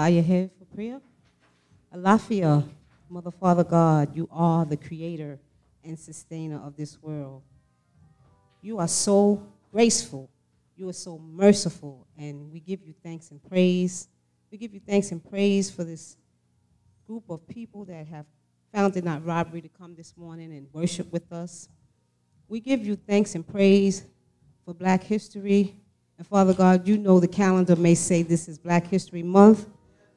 bow your head for prayer. Alafia, Mother, Father God, you are the creator and sustainer of this world. You are so graceful. You are so merciful. And we give you thanks and praise. We give you thanks and praise for this group of people that have found it not robbery to come this morning and worship with us. We give you thanks and praise for Black History. And Father God, you know the calendar may say this is Black History Month,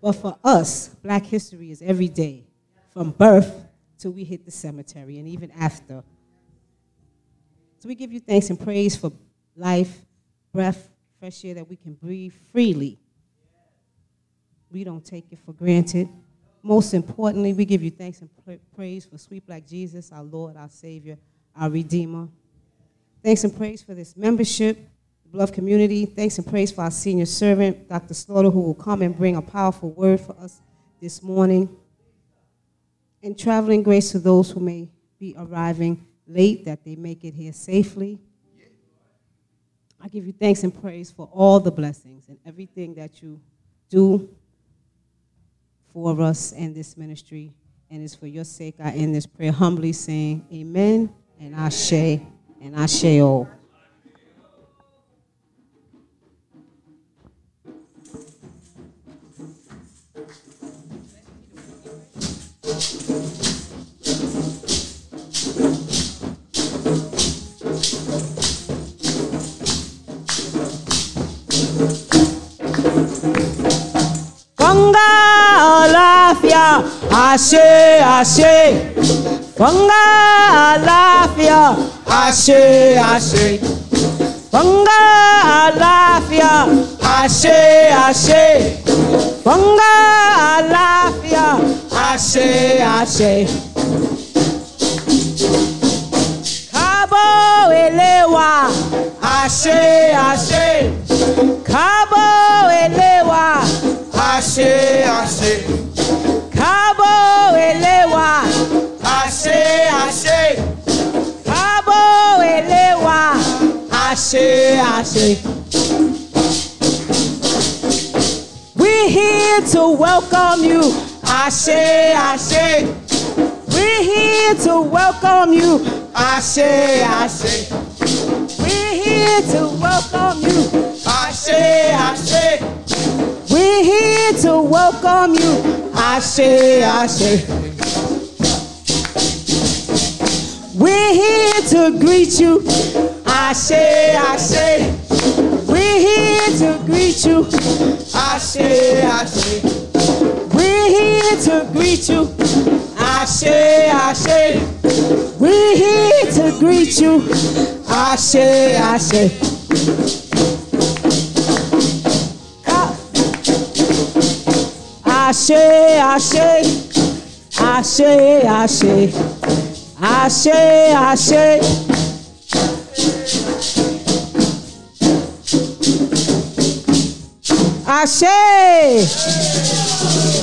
but for us, Black History is every day, from birth till we hit the cemetery and even after. So we give you thanks and praise for life, breath, fresh air that we can breathe freely. We don't take it for granted. Most importantly, we give you thanks and praise for sweet black Jesus, our Lord, our Savior, our Redeemer. Thanks and praise for this membership, Beloved community. Thanks and praise for our senior servant, Dr. Slaughter, who will come and bring a powerful word for us this morning. And traveling grace to those who may be arriving late, that they make it here safely. I give you thanks and praise for all the blessings and everything that you do for us in this ministry. And it's for your sake I end this prayer humbly saying, Amen and Ashe and Ashe all. Àṣe àṣe fọ́ngà àlàáfíà àṣe àṣe fọ́ngà àlàáfíà àṣe àṣe fọ́ngà àlàáfíà àṣe àṣe. kábọ̀ èlé wa àṣe àṣe kábọ̀ èlé wa àṣe àṣe. àṣe àṣe. We're here to welcome you. Àṣe àṣe. We're here to welcome you. Àṣe àṣe. We're here to welcome you. Àṣe àṣe. We're here to welcome you. Àṣe àṣe. We're here to greet you. Ashe, Ashe. We're here to greet you. Ashe, Ashe. We're here to greet you. Ashe, Ashe. We're here to greet you. Ashe, Ashe. Ashe, Ashe. Ashe, Ashe. Ashe, Ashe. Ashe.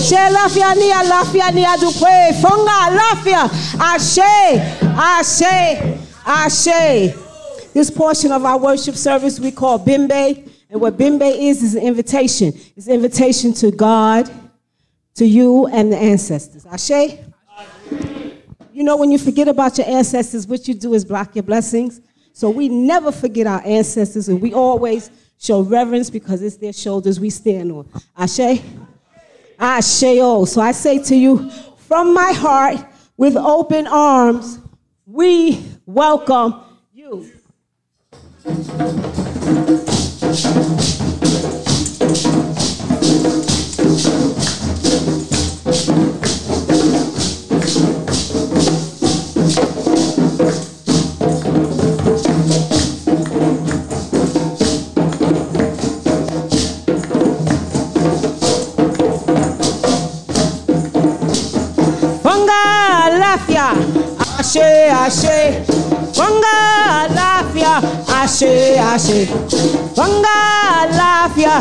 She lafia ni alafia ni adupe. Fonga alafia. Ashe. Ashe. Ashe. This portion of our worship service we call Bimbe. And what Bimbe is, is an invitation. It's an invitation to God, to you, and the ancestors. Ashe. You know, when you forget about your ancestors, what you do is block your blessings. So we never forget our ancestors, and we always show reverence because it's their shoulders we stand on. Ashe? Ashe. Oh, so I say to you, from my heart, with open arms, we welcome you. Àṣe àṣe fọ́ngà àlàáfíà àṣe àṣe fọ́ngà àlàáfíà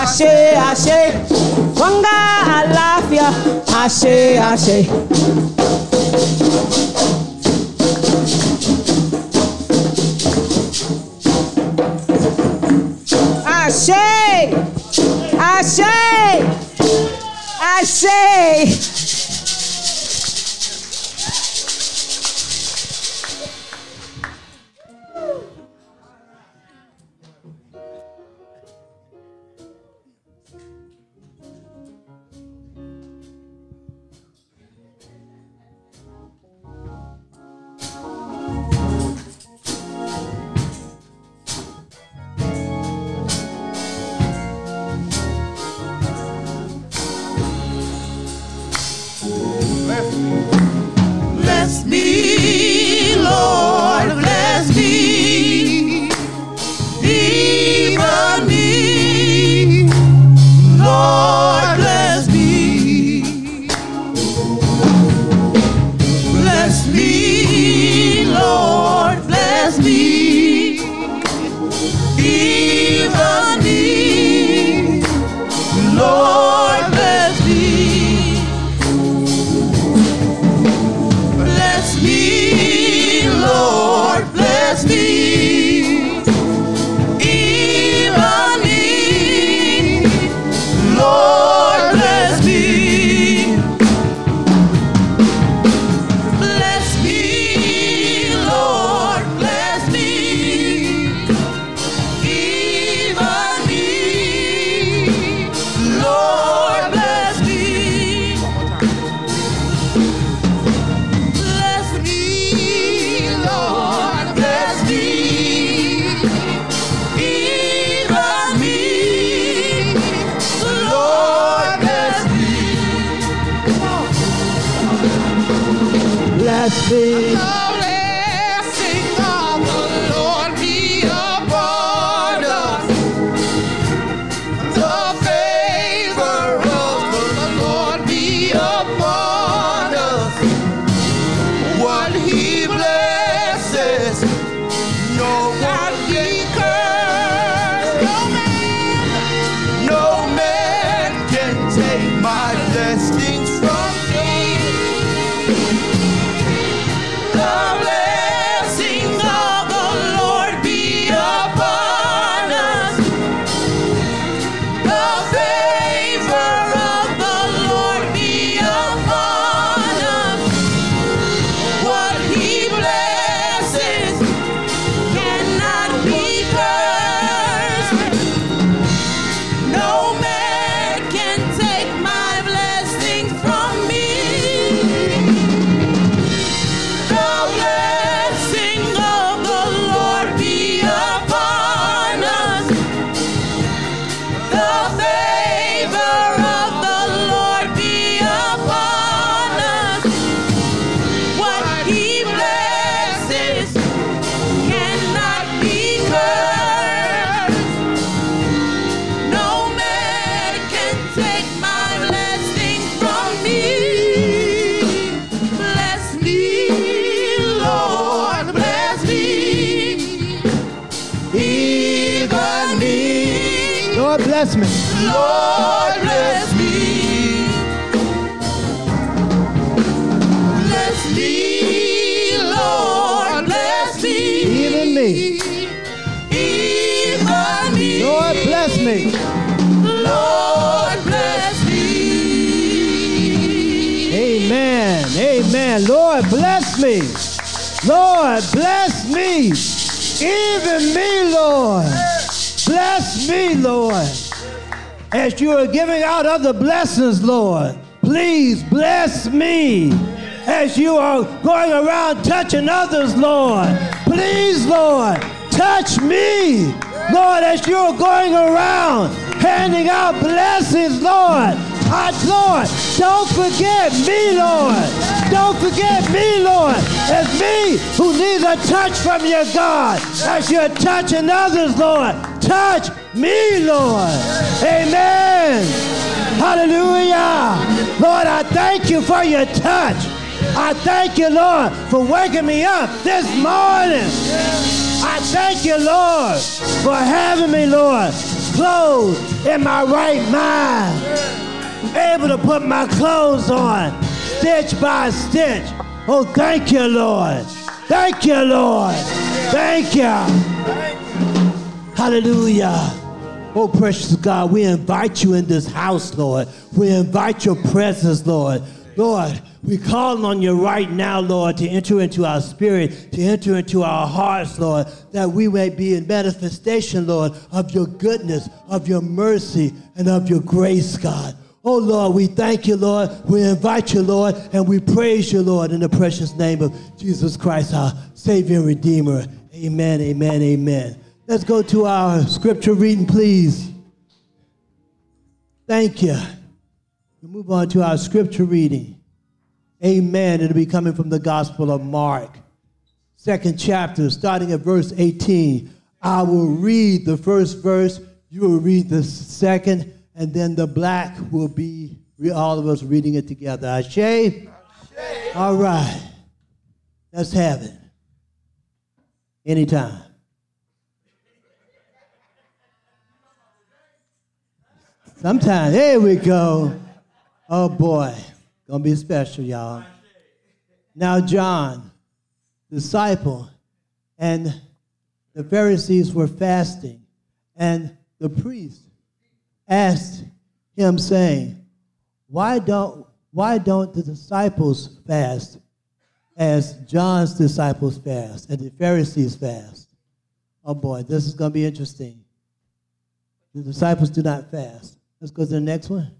àṣe àṣe fọ́ngà àlàáfíà àṣe Lord, bless me. Lord, bless me. Even me, Lord. Bless me, Lord. As you are giving out other blessings, Lord, please bless me. As you are going around touching others, Lord, please, Lord, touch me. Lord, as you're going around handing out blessings, Lord, I, Lord, don't forget me, Lord. Don't forget me, Lord. It's me who needs a touch from your God. As you're touching others, Lord, touch me, Lord. Amen. Hallelujah. Lord, I thank you for your touch. I thank you, Lord, for waking me up this morning. I thank you, Lord, for having me, Lord, clothed in my right mind, able to put my clothes on, stitch by stitch. Oh, thank you, Lord. Thank you, Lord. Thank you. Hallelujah. Oh, precious God, we invite you in this house, Lord. We invite your presence, Lord. Lord, we call on you right now, Lord, to enter into our spirit, to enter into our hearts, Lord, that we may be in manifestation, Lord, of your goodness, of your mercy, and of your grace, God. Oh, Lord, we thank you, Lord. We invite you, Lord, and we praise you, Lord, in the precious name of Jesus Christ, our Savior and Redeemer. Amen, amen, amen. Let's go to our scripture reading, please. Thank you. We'll move on to our scripture reading. Amen. It'll be coming from the Gospel of Mark, second chapter, starting at verse 18. I will read the first verse, you will read the second, and then the black will be all of us reading it together. Ashe? All right. Let's have it. Anytime. Sometimes, there we go. Oh boy, gonna be special, y'all. Now, John, disciple and the Pharisees were fasting, and the priest asked him, saying, Why don't, why don't the disciples fast as John's disciples fast and the Pharisees fast? Oh boy, this is going to be interesting. The disciples do not fast. Let's go to the next one.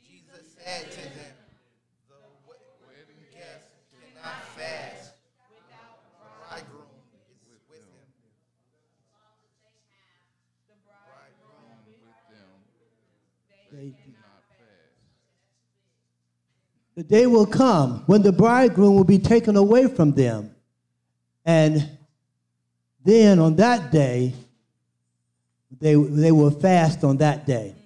Jesus said to them, The wedding guests cannot fast. The bridegroom is with them. They- The day will come when the bridegroom will be taken away from them. And then on that day, they, they will fast on that day.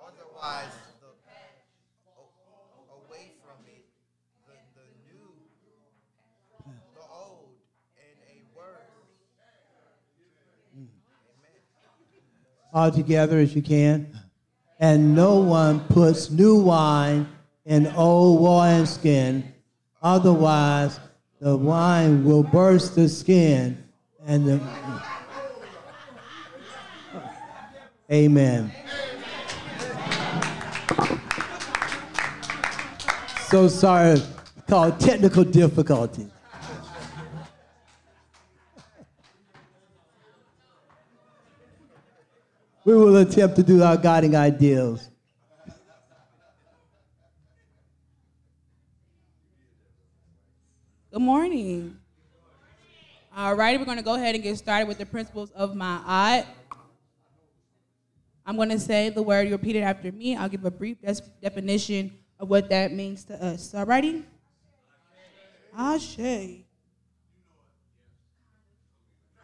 Otherwise, the, a- away from it, the, the new, the old, and a word. All together as you can. And no one puts new wine in old wineskin, otherwise the wine will burst the skin and the Amen. So sorry, called technical difficulties. We will attempt to do our guiding ideals. Good morning. All righty, we're going to go ahead and get started with the principles of Ma'at. I'm going to say the word, you repeat it after me. I'll give a brief des- definition of what that means to us. All righty? Ashe.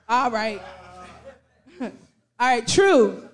All right. All right, truth.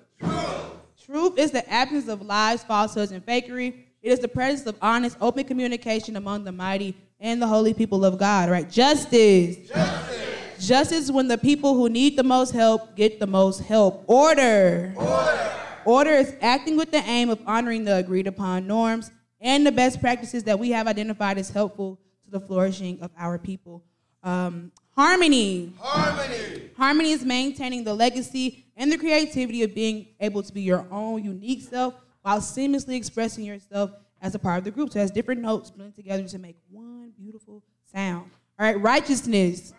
Truth is the absence of lies, falsehoods, and fakery. It is the presence of honest, open communication among the mighty and the holy people of God. Right? Justice. Justice. Justice when the people who need the most help get the most help. Order. Order. Order is acting with the aim of honoring the agreed upon norms and the best practices that we have identified as helpful to the flourishing of our people. Um, harmony. Harmony. Harmony is maintaining the legacy and the creativity of being able to be your own unique self while seamlessly expressing yourself as a part of the group. So it has different notes blended together to make one beautiful sound. All right, righteousness.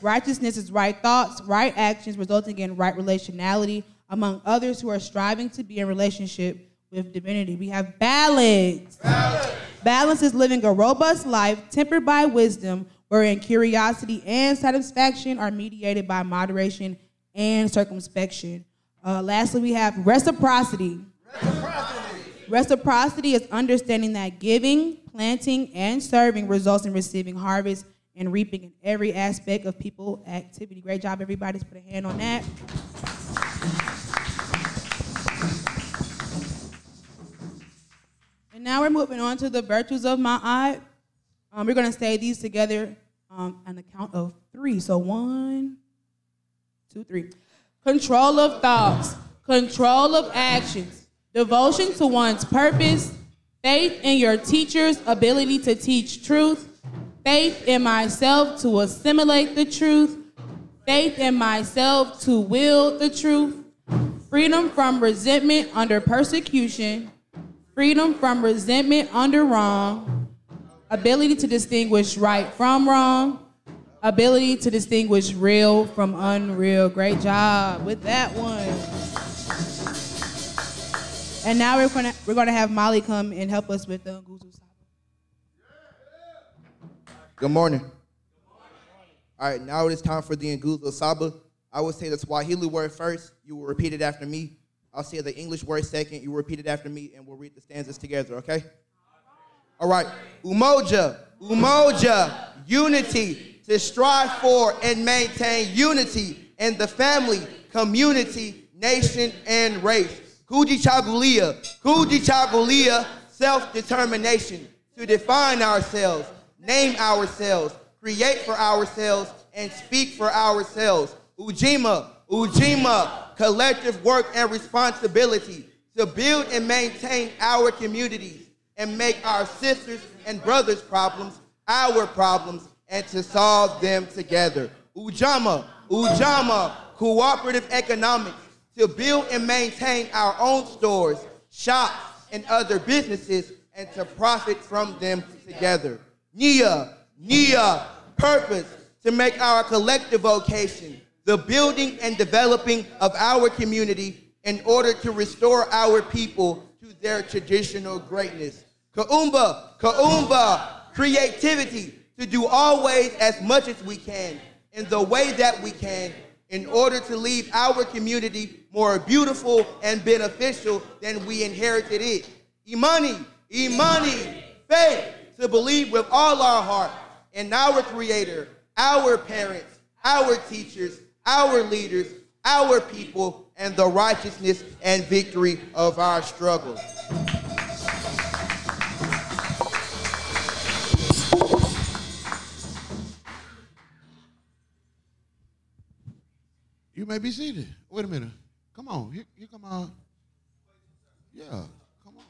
Righteousness is right thoughts, right actions, resulting in right relationality among others who are striving to be in relationship with divinity. We have balance. Balance, balance is living a robust life tempered by wisdom, wherein curiosity and satisfaction are mediated by moderation and circumspection. Uh, lastly, we have reciprocity. Reciprocity. Reciprocity is understanding that giving, planting, and serving results in receiving harvest and reaping in every aspect of people activity. Great job, everybody. Let's put a hand on that. And now we're moving on to the virtues of Ma'at. Um, we're going to say these together um, on the count of three. So one, two, three. Control of thoughts, control of actions, devotion to one's purpose, faith in your teacher's ability to teach truth, faith in myself to assimilate the truth, faith in myself to will the truth, freedom from resentment under persecution, freedom from resentment under wrong, ability to distinguish right from wrong, ability to distinguish real from unreal. Great job with that one. And now we're gonna we're gonna have Molly come and help us with the Nguzo Saba. Good morning. All right, now it is time for the Nguzo Saba. I will say the Swahili word first. You will repeat it after me. I'll say the English word second. You will repeat it after me, and we'll read the stanzas together, okay? All right. Umoja, umoja, unity, to strive for and maintain unity in the family, community, nation, and race. Kujichagulia, Kujichagulia, self-determination, to define ourselves, name ourselves, create for ourselves, and speak for ourselves. Ujima, Ujima, collective work and responsibility to build and maintain our communities and make our sisters and brothers' problems our problems and to solve them together. Ujamaa, Ujamaa, cooperative economics to build and maintain our own stores, shops, and other businesses and to profit from them together. Nia, Nia, purpose to make our collective vocation the building and developing of our community in order to restore our people to their traditional greatness. Kuumba, Kuumba, creativity to do always as much as we can in the way that we can in order to leave our community more beautiful and beneficial than we inherited it. Imani, Imani, faith to believe with all our heart in our Creator, our parents, our teachers, our leaders, our people, and the righteousness and victory of our struggle. You may be seated. Wait a minute. Come on. Here, here come on. Yeah. Come on.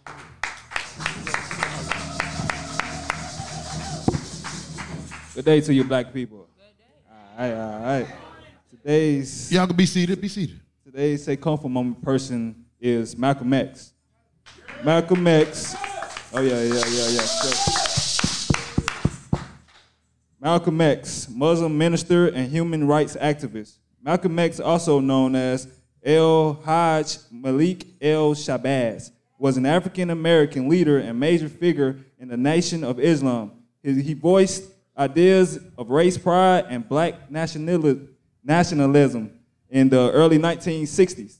Good day to you, black people. Good day. All right, all right. Today's Y'all can be seated. Be seated. today's Sankofa moment person is Malcolm X. Malcolm X. Oh yeah, yeah, yeah, yeah. So, Malcolm X, Muslim minister and human rights activist. Malcolm X, also known as El Hajj Malik El Shabazz, was an African American leader and major figure in the Nation of Islam. He, voiced ideas of race pride and black nationali- nationalism in the early 1960s.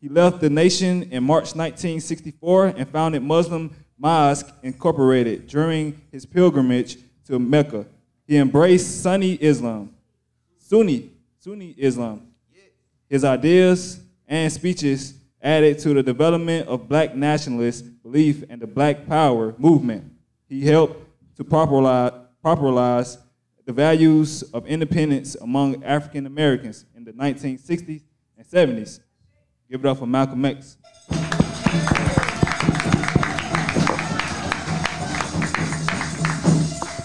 He left the nation in March 1964 and founded Muslim Mosque Incorporated during his pilgrimage to Mecca. He embraced Sunni Islam, Sunni, Sunni Islam. His ideas and speeches added to the development of black nationalist belief and the black power movement. He helped to popularize, popularize the values of independence among African Americans in the 1960s and 70s. Give it up for Malcolm X.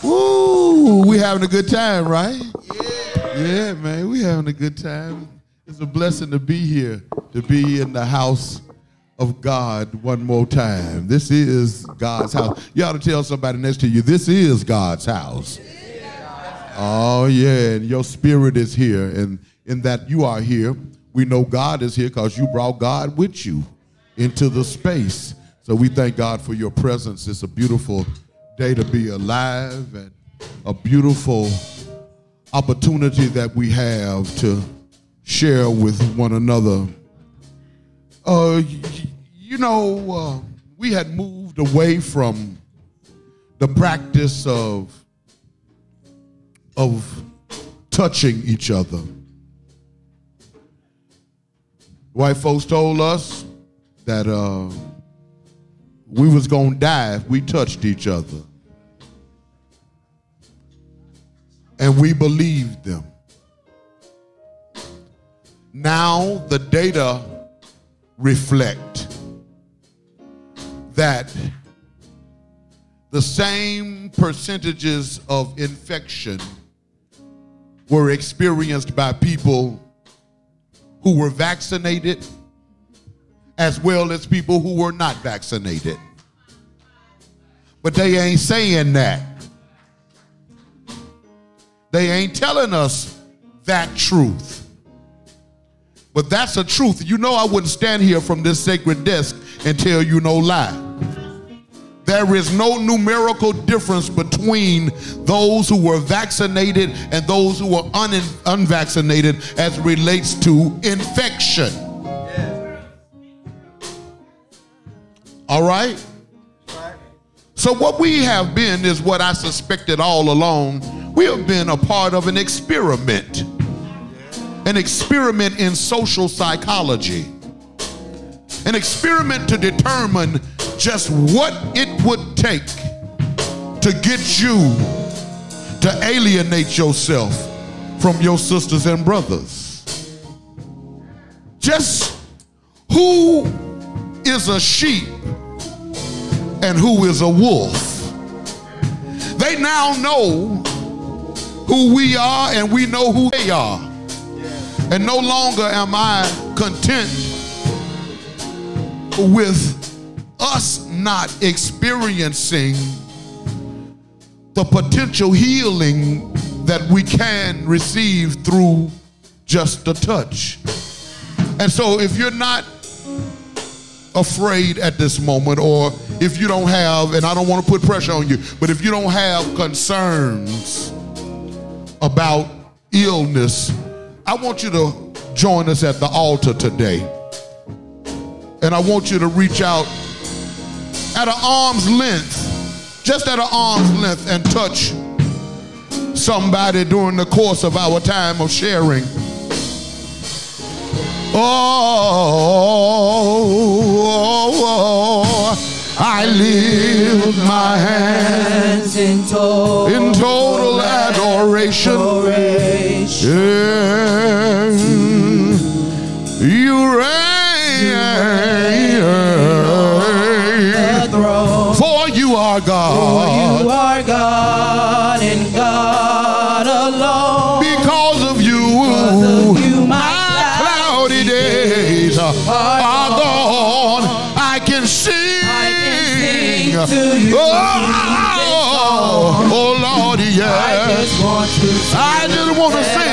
Woo! We having a good time, right? Yeah. Man. We having a good time. It's a blessing to be here, to be in the house of God one more time. This is God's house. You ought to tell somebody next to you, this is God's house. Oh, yeah, and your spirit is here, and in that you are here, we know God is here because you brought God with you into the space. So we thank God for your presence. It's a beautiful day to be alive and a beautiful opportunity that we have to share with one another. Uh, you know, uh, we had moved away from the practice of of touching each other. White folks told us that uh, we was gonna die if we touched each other, and we believed them. Now the data reflect that the same percentages of infection were experienced by people who were vaccinated as well as people who were not vaccinated. But they ain't saying that. They ain't telling us that truth. But that's a truth. You know, I wouldn't stand here from this sacred desk and tell you no lie. There is no numerical difference between those who were vaccinated and those who were un- unvaccinated as relates to infection. All right? So, what we have been is what I suspected all along. We have been a part of an experiment, an experiment in social psychology, an experiment to determine just what it would take to get you to alienate yourself from your sisters and brothers. Just who is a sheep and who is a wolf. They now know who we are and we know who they are. And no longer am I content with us not experiencing the potential healing that we can receive through just a touch. And so if you're not afraid at this moment, or if you don't have, and I don't want to put pressure on you, but if you don't have concerns about illness, I want you to join us at the altar today. And I want you to reach out at an arm's length, just at an arm's length, and touch somebody during the course of our time of sharing. Oh, oh, oh, oh. I lift my hands in total, in total adoration. Yeah. You reign, for you are God. You are God Lord, yeah. I just want to say that I,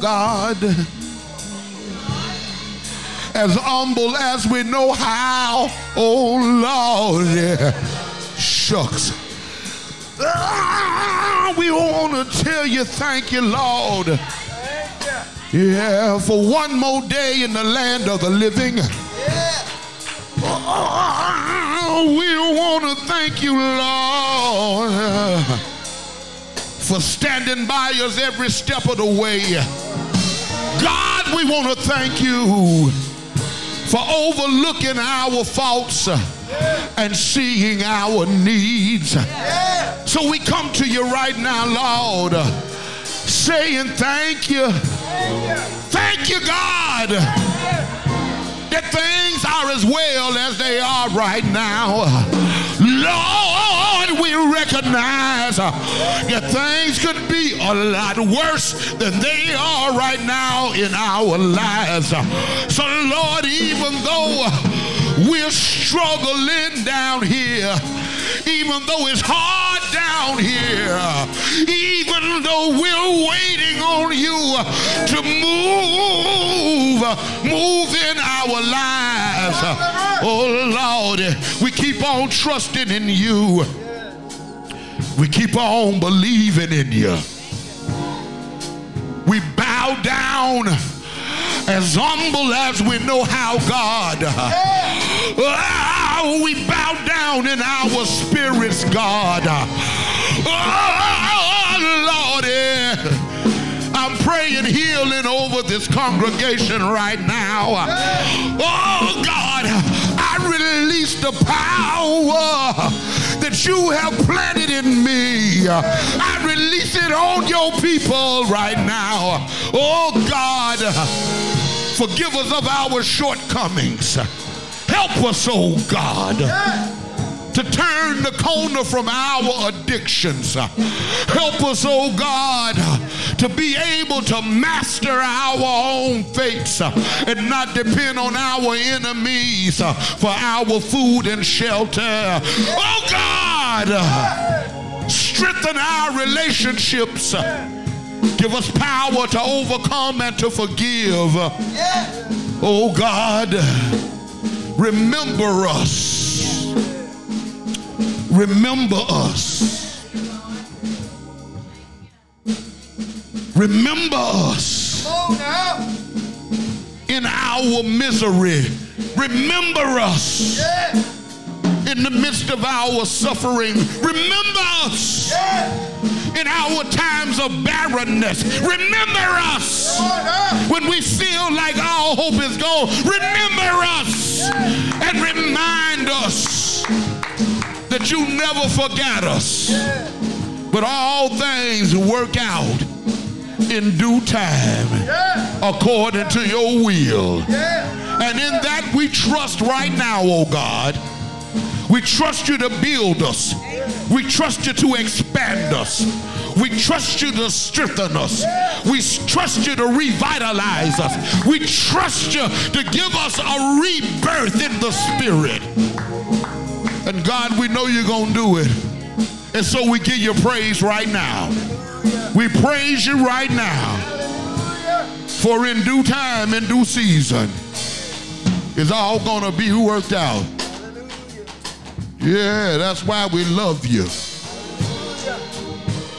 God, as humble as we know how. Oh Lord. yeah. Shucks. Ah, we want to tell you thank you, Lord. Yeah, for one more day in the land of the living. Oh, we want to thank you, Lord, for standing by us every step of the way. Thank you for overlooking our faults and seeing our needs. So we come to you right now, Lord, saying thank you. Thank you, God, that things are as well as they are right now. Lord, we recognize uh, that things could be a lot worse than they are right now in our lives. Uh, so, Lord, even though uh, we're struggling down here, even though it's hard down here, uh, even though we're waiting on you to move, move in our lives. Oh Lord, we keep on trusting in you. We keep on believing in you. We bow down as humble as we know how, God. Ah, we bow down in our spirits, God. Oh, Lord, I'm praying healing over this congregation right now. Oh, God, I release the power that you have planted in me. I release it on your people right now. Oh, God, forgive us of our shortcomings. Help us, oh God, to turn the corner from our addictions. Help us, oh God, to be able to master our own fates and not depend on our enemies for our food and shelter. Oh God, strengthen our relationships. Give us power to overcome and to forgive. Oh God, remember us. Remember us. Remember us in our misery. Remember us in the midst of our suffering. Remember us in our times of barrenness. Remember us when we feel like our hope is gone. Remember us and remind us that you never forgot us. But all things work out in due time according to your will. And in that we trust right now, oh God. We trust you to build us. We trust you to expand us. We trust you to strengthen us. We trust you to revitalize us. We trust you to give us a rebirth in the spirit. And God, we know you're going to do it. And so we give you praise right now. We praise you right now. For in due time, in due season, it's all going to be worked out. Yeah, that's why we love you.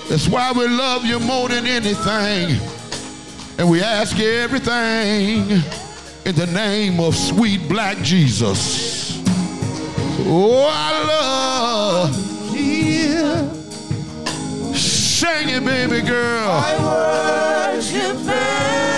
That's why we love you more than anything. And we ask everything in the name of sweet black Jesus. Oh, I love you. Sing it, baby girl. I worship and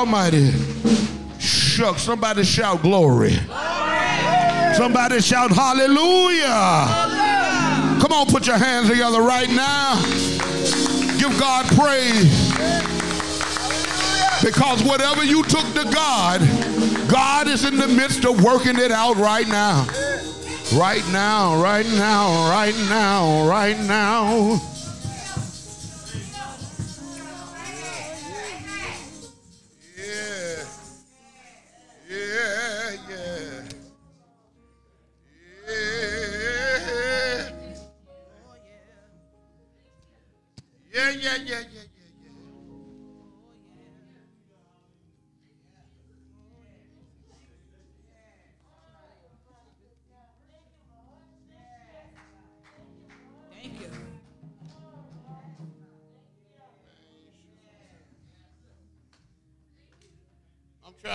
Almighty. Shucks, somebody shout glory. Somebody shout hallelujah. Come on, put your hands together right now. Give God praise. Because whatever you took to God, God is in the midst of working it out right now. Right now, right now, right now, right now.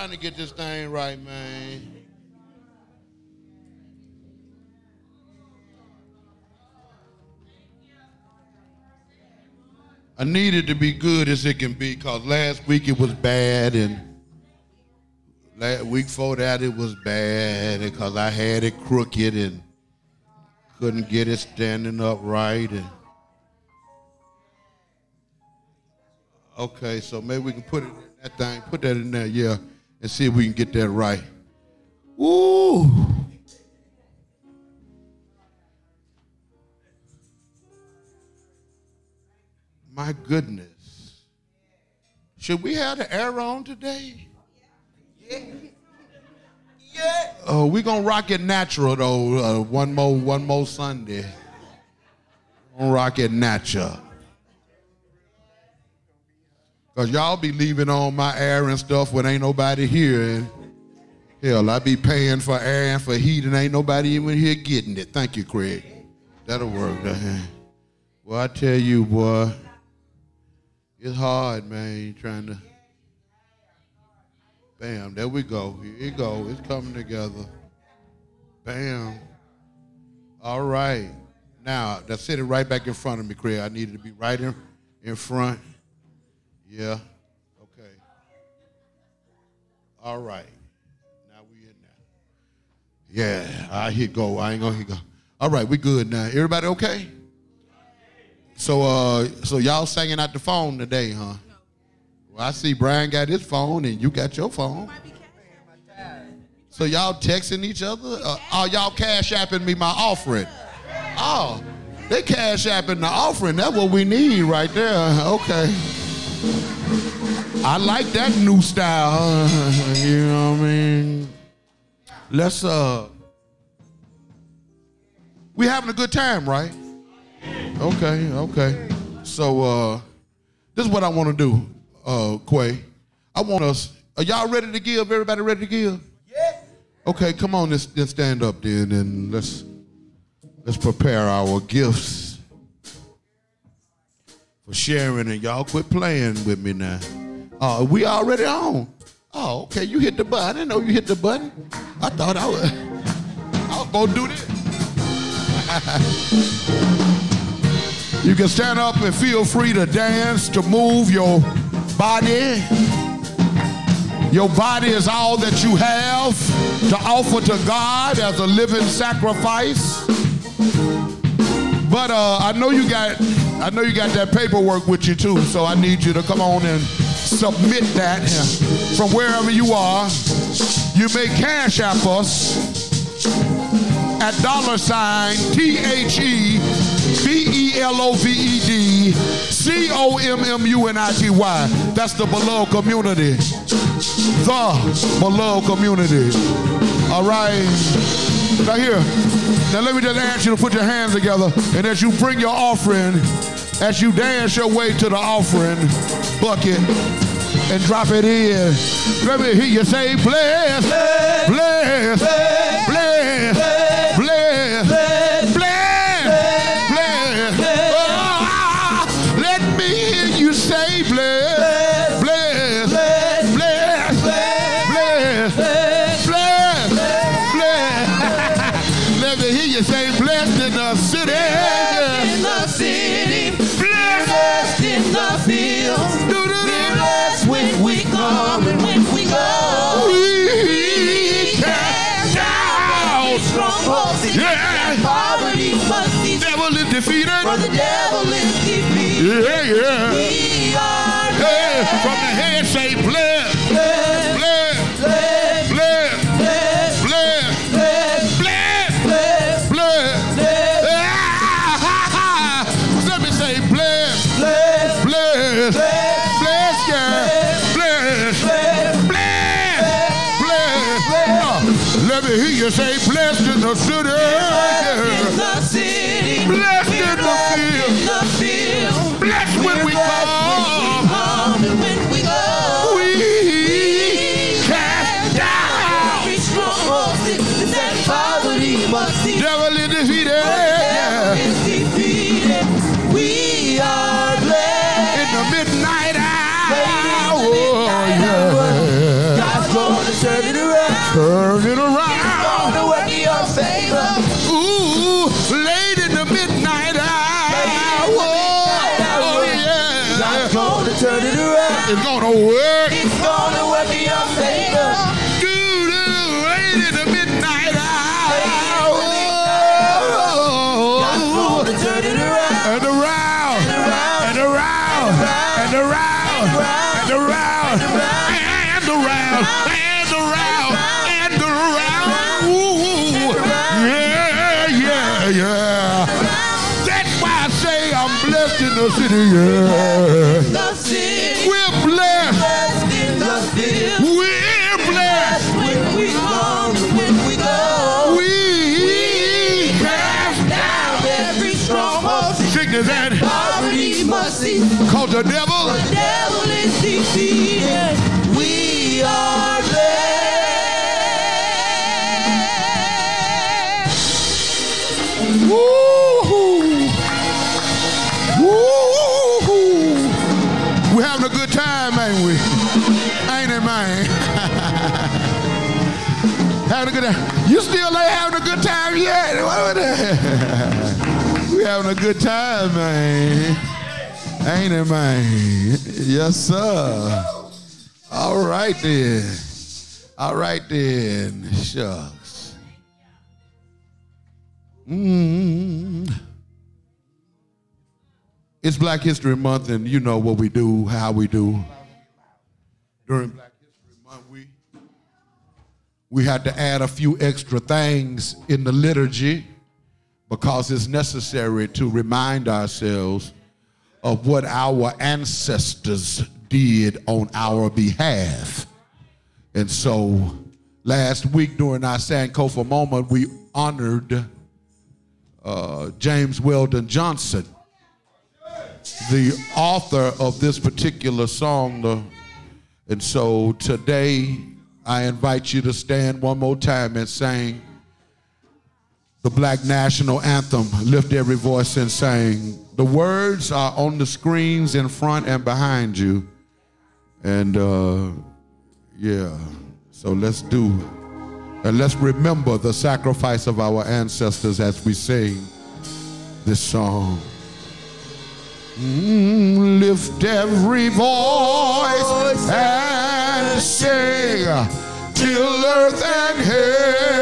Trying to get this thing right, man. I need it to be good as it can be because last week it was bad and last week before that it was bad because I had it crooked and couldn't get it standing up right and Okay, so maybe we can put it in that thing, put that in there, yeah, and see if we can get that right. Woo! My goodness. Should we have the air on today? Yeah. Yeah. Oh, we gonna rock it natural though. Uh, one more, one more Sunday. Gonna rock it natural. Cause y'all be leaving on my air and stuff when ain't nobody here. And hell, I be paying for air and for heat and ain't nobody even here getting it. Thank you, Craig. That'll work. Well, I tell you, boy, it's hard, man. Trying to. Bam, there we go. Here it go. It's coming together. Bam. All right. Now, that's sitting right back in front of me, Craig. I needed to be right in, in front. Yeah. Okay. All right. Now we in there. Yeah, I hit go. I ain't gonna hit go. All right, we good now. Everybody okay? So uh so y'all singing out the phone today, huh? Well, I see Brian got his phone and you got your phone. So y'all texting each other? Uh, oh, y'all cash apping me my offering. Oh, they cash apping the offering. That's what we need right there. Okay. I like that new style. you know what I mean? Let's uh we having a good time, right? Okay, okay. So uh this is what I want to do, uh, Quay. I want us are y'all ready to give? Everybody ready to give? Yeah. Okay, come on, let's, let's stand up then and let's let's prepare our gifts for sharing and y'all quit playing with me now. Uh, we already on. Oh, okay, you hit the button. I didn't know you hit the button. I thought I was I was gonna do this. you can stand up and feel free to dance, to move your body. Your body is all that you have to offer to God as a living sacrifice. But uh, I know you got I know you got that paperwork with you too, so I need you to come on and submit that from wherever you are. You may cash app us at dollar sign T H E B E L O V E D C O M M U N I T Y. That's the beloved community. The beloved community. All right. Now here. Now let me just ask you to put your hands together and as you bring your offering, as you dance your way to the offering bucket and drop it in, let me hear you say, bless, bless, bless, bless, the devil is. Yeah, yeah. Sickness and Poverty must cease. cause the devil. The devil is defeated. We are blessed. Woo-hoo. Woo-hoo. We're having a good time, ain't we? Ain't it, man? having a good time. You still ain't having a good time yet? What was that? Having a good time, man. Ain't it, man? Yes, sir. All right then. All right then. Shucks. Mm. It's Black History Month, and you know what we do, how we do. During Black History Month, we we had to add a few extra things in the liturgy because it's necessary to remind ourselves of what our ancestors did on our behalf. And so last week during our Sankofa moment, we honored uh, James Weldon Johnson, the author of this particular song. And so today, I invite you to stand one more time and sing the Black National Anthem. Lift every voice and sing. The words are on the screens in front and behind you. And uh, yeah, so let's do, and let's remember the sacrifice of our ancestors as we sing this song. Mm, lift every voice and sing till earth and heaven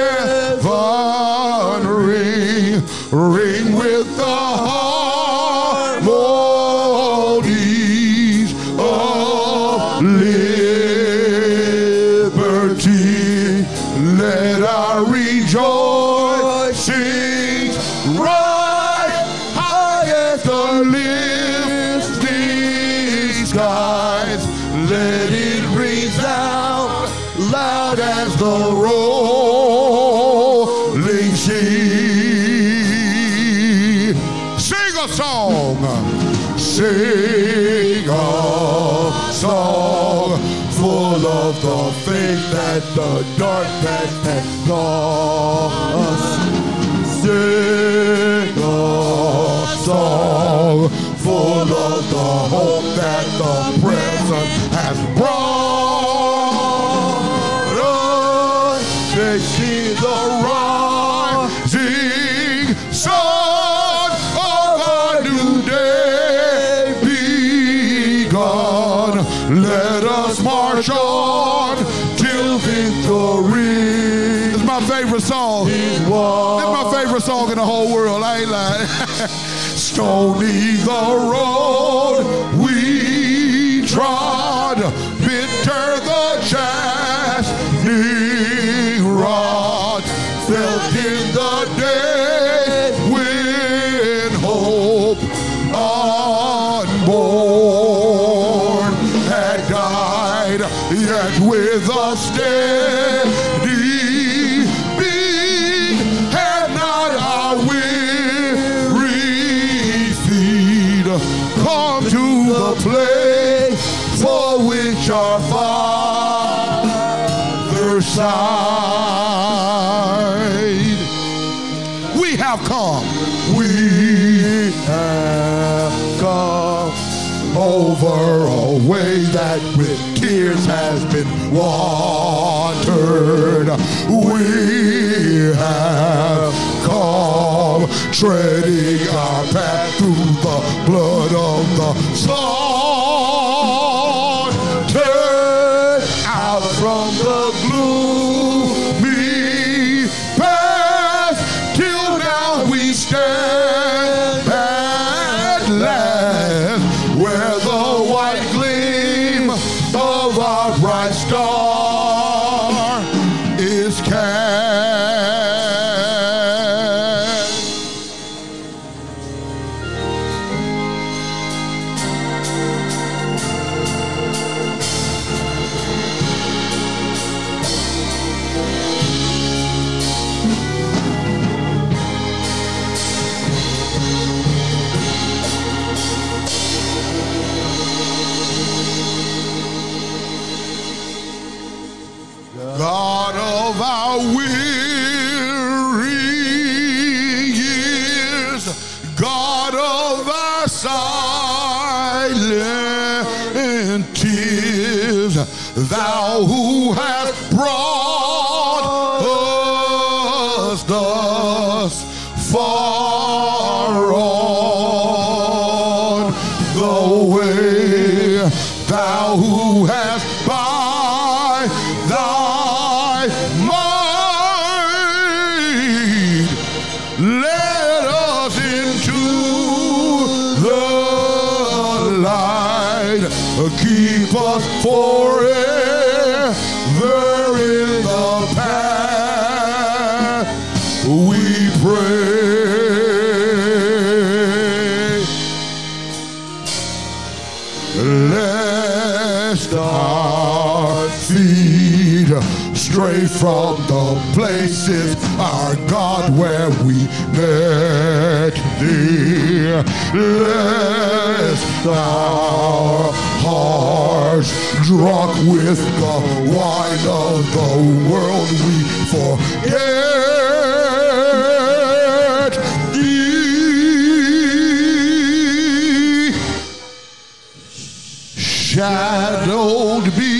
ring, ring darkness has lost. Sing a song full of the hope that the present Stony the road. We trod, bitter the chastening rod, felt in the day when hope unborn had died, yet with a steady beat had not our weary come to the place for which our Father sighed. We have come. We have come over a way that with tears has been watered. We have come treading our path the blood of the slaughtered forever in the path. We pray. Lest our feet stray from the places, our God, where we met thee. Lest our hearts, drunk with the wine of the world, we forget. Thee. Shadowed beneath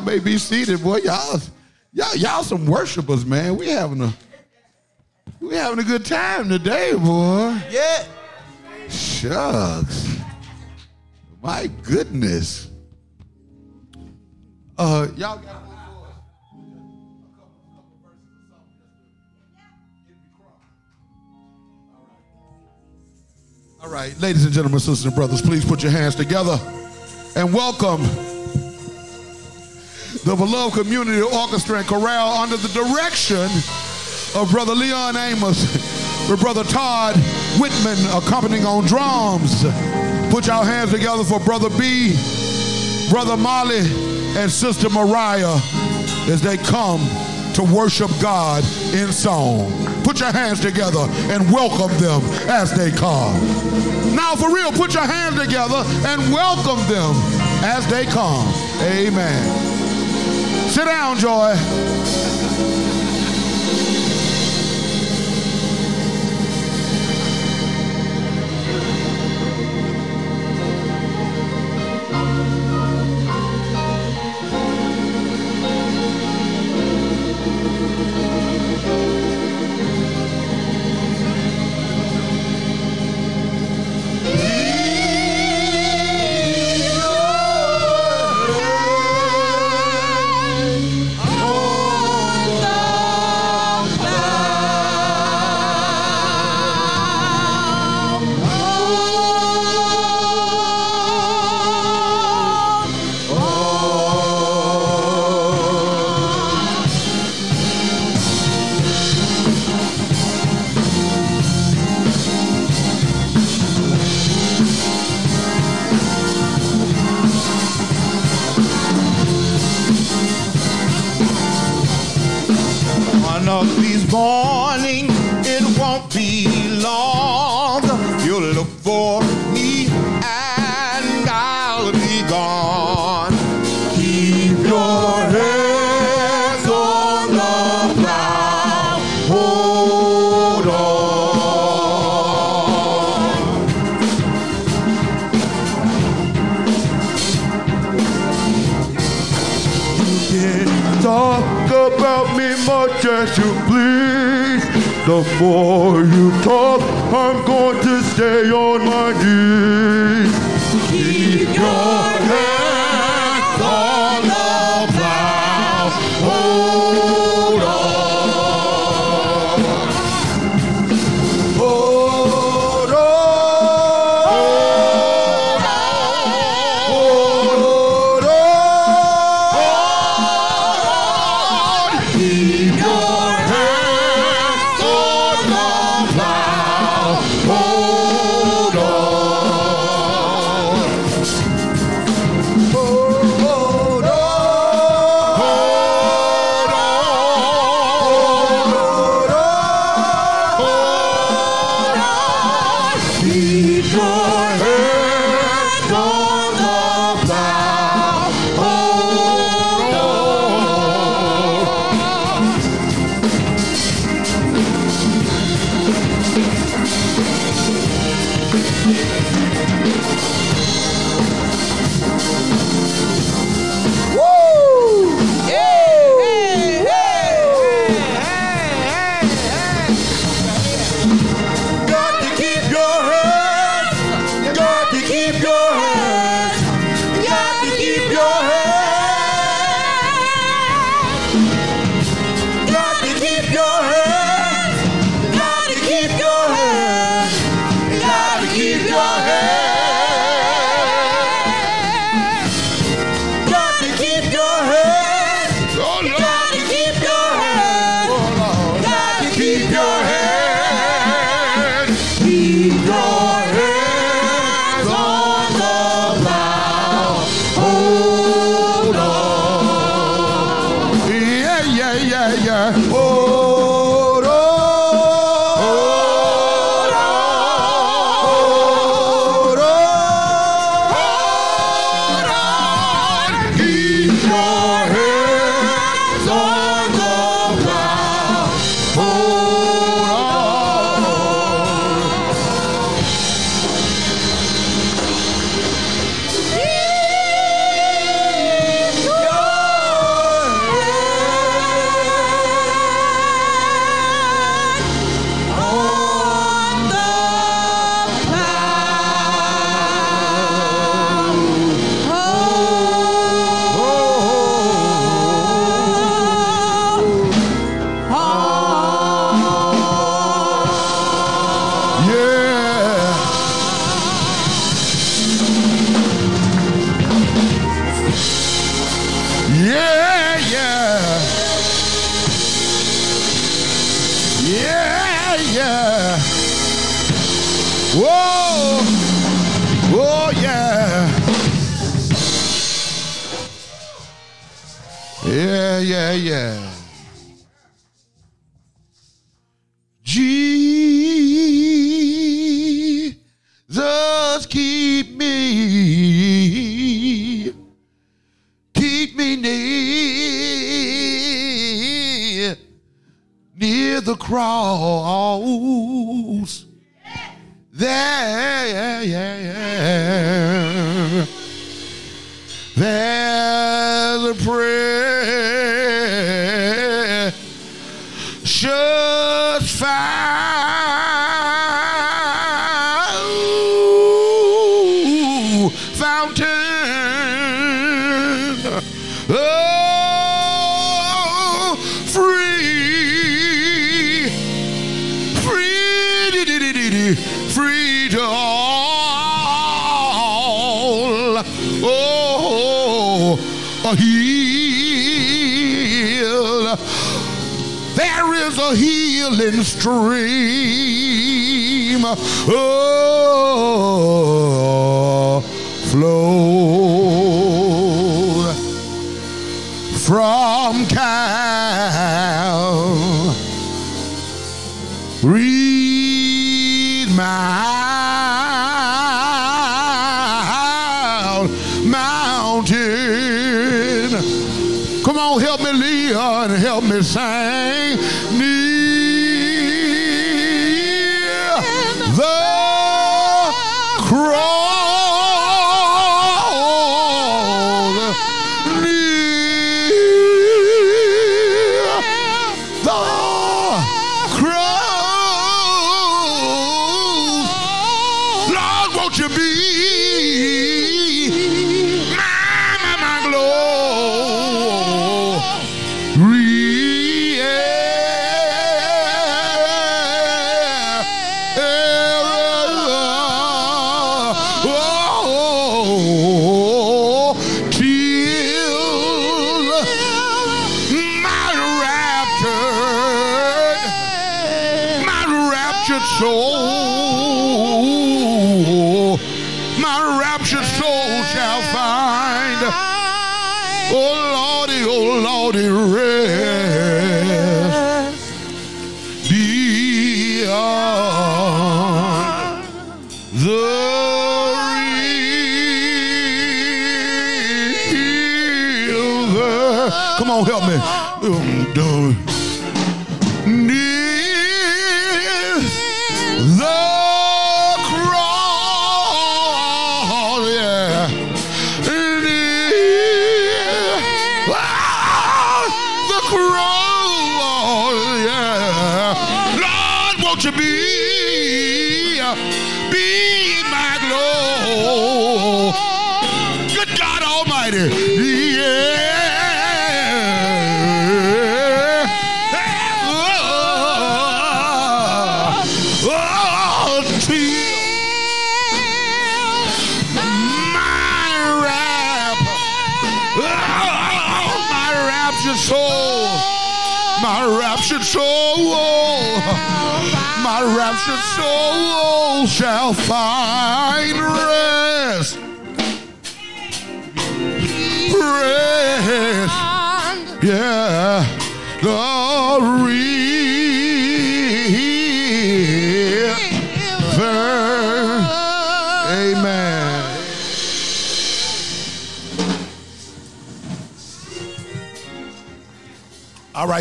Y'all may be seated, boy. Y'all, y'all, y'all some worshipers, man. We having a, we having a good time today, boy. Yeah. Shucks. My goodness. Uh, y'all got one for us? All right, ladies and gentlemen, sisters and brothers, please put your hands together and welcome the beloved community orchestra and chorale under the direction of Brother Leon Amos, with Brother Todd Whitman accompanying on drums. Put your hands together for Brother B, Brother Molly, and Sister Mariah as they come to worship God in song. Put your hands together and welcome them as they come. Now, for real, put your hands together and welcome them as they come. Amen. Sit down, Joy.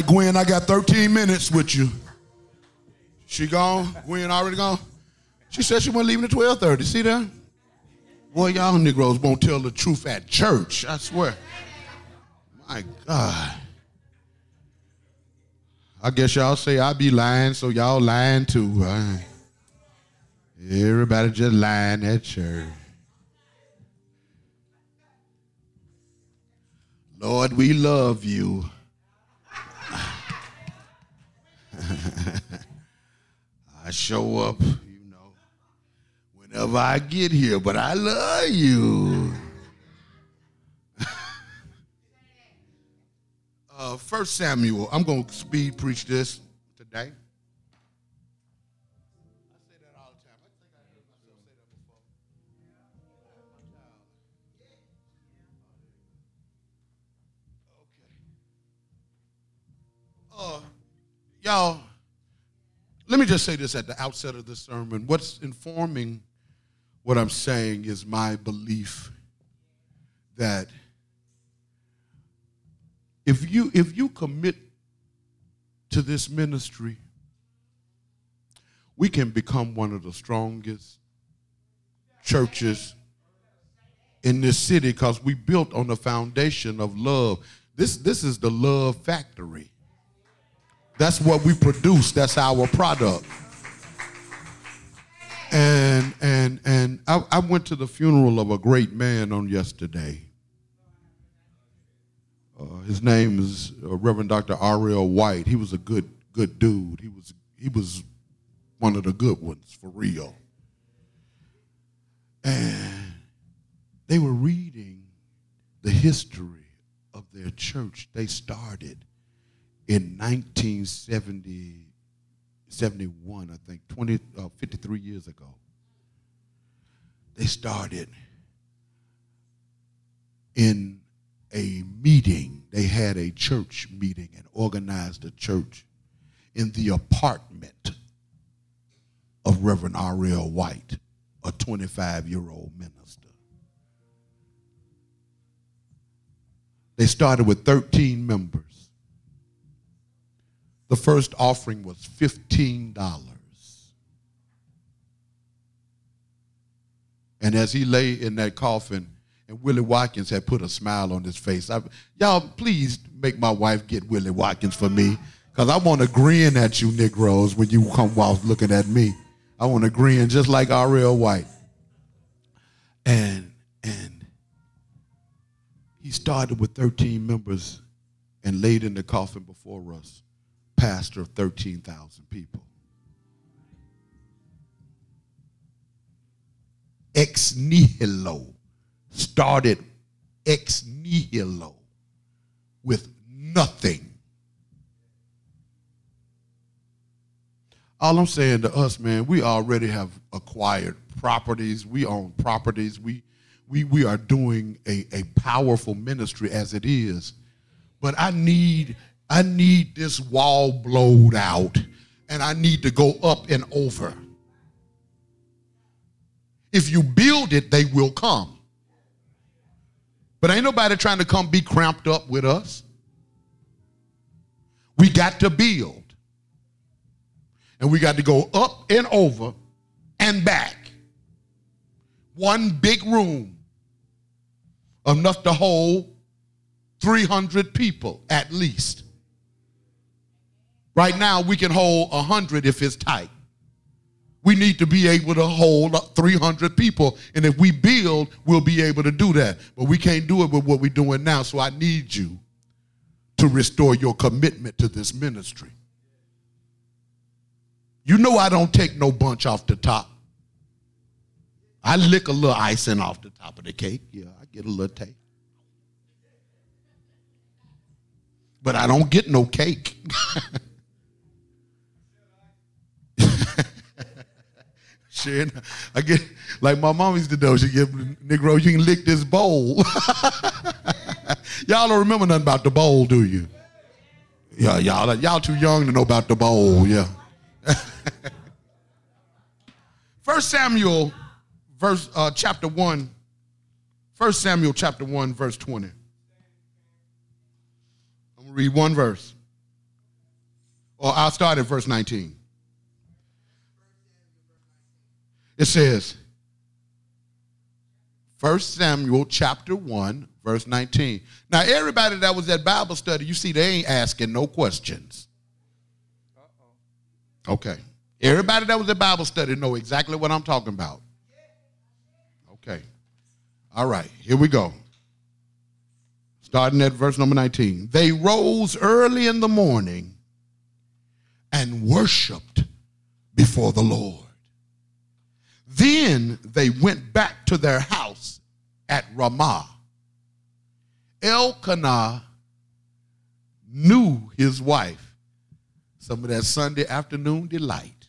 Gwen, I got 13 minutes with you. She gone? Gwen already gone? She said she wasn't leaving at 12:30. See that? Boy, y'all Negroes won't tell the truth at church. I swear. My God. I guess y'all say I be lying, so y'all lying too. Right? Everybody just lying at church. Lord, we love you. I show up, you know, whenever I get here, but I love you. uh, First Samuel, I'm going to speed preach this today. I say that all the time. I think I heard myself say that before. Okay. Uh, y'all, let me just say this at the outset of this sermon. What's informing what I'm saying is my belief that if you if you commit to this ministry, we can become one of the strongest churches in this city because we built on the foundation of love. This, this is the love factory. That's what we produce. That's our product. And and and I, I went to the funeral of a great man on yesterday. Uh, his name is uh, Reverend Dr. R.L. White. He was a good good dude. He was he was one of the good ones for real. And they were reading the history of their church. They started in 1971, I think, 20, uh, 53 years ago. They started in a meeting. They had a church meeting and organized a church in the apartment of Reverend R.L. White, a 25 year old minister. They started with 13 members. The first offering was $15. And as he lay in that coffin, and Willie Watkins had put a smile on his face. I, y'all, please make my wife get Willie Watkins for me, because I want to grin at you, Negroes, when you come while looking at me. I want to grin just like R.L. White. And and he started with 13 members and laid in the coffin before us pastor of 13,000 people. Ex nihilo started ex nihilo with nothing. All I'm saying to us, man, we already have acquired properties. We own properties. We, we, we are doing a, a powerful ministry as it is. But I need I need this wall blowed out and I need to go up and over. If you build it, they will come. But ain't nobody trying to come be cramped up with us. We got to build. And we got to go up and over and back. One big room, enough to hold 300 people at least. Right now, we can hold 100 if it's tight. We need to be able to hold 300 people. And if we build, we'll be able to do that. But we can't do it with what we're doing now. So I need you to restore your commitment to this ministry. You know I don't take no bunch off the top. I lick a little icing off the top of the cake. Yeah, I get a little taste. But I don't get no cake. Shit, I get like my mom used to do. She give Negro, you can lick this bowl. y'all don't remember nothing about the bowl, do you? Yeah, y'all, y'all too young to know about the bowl. Yeah. First Samuel, verse uh, chapter one. First Samuel chapter one, verse twenty. I'm gonna read one verse. Or I'll start at verse nineteen. It says, 1 Samuel chapter 1, verse 19. Now, everybody that was at Bible study, you see, they ain't asking no questions. Okay. Everybody that was at Bible study know exactly what I'm talking about. Okay. All right, here we go. Starting at verse number 19. They rose early in the morning and worshiped before the Lord. Then they went back to their house at Ramah. Elkanah knew his wife. Some of that Sunday afternoon delight.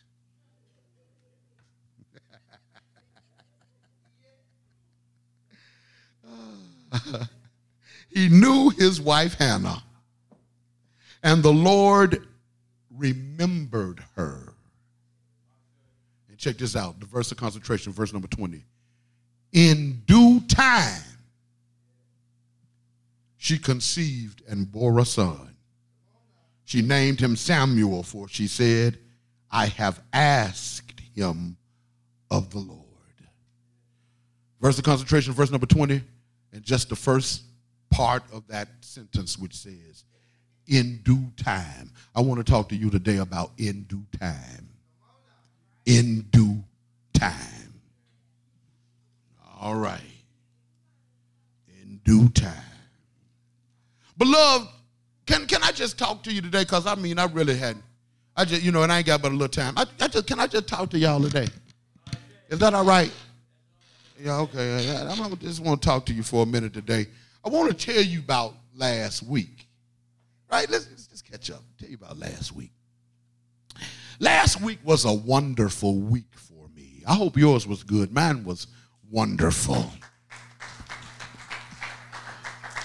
he knew his wife Hannah, and the Lord remembered her. Check this out the verse of concentration, verse number 20. In due time, she conceived and bore a son. She named him Samuel, for she said, I have asked him of the Lord. Verse of concentration, verse number 20, and just the first part of that sentence, which says, In due time. I want to talk to you today about in due time. In due time. All right. In due time. Beloved, can, can I just talk to you today? Because I mean, I really hadn't. I just, you know, and I ain't got but a little time. I, I just, can I just talk to y'all today? Is that all right? Yeah, okay. I, just want to talk to you for a minute today. I want to tell you about last week. Right? Let's, let's just catch up. Tell you about last week. Last week was a wonderful week for me. I hope yours was good. Mine was wonderful.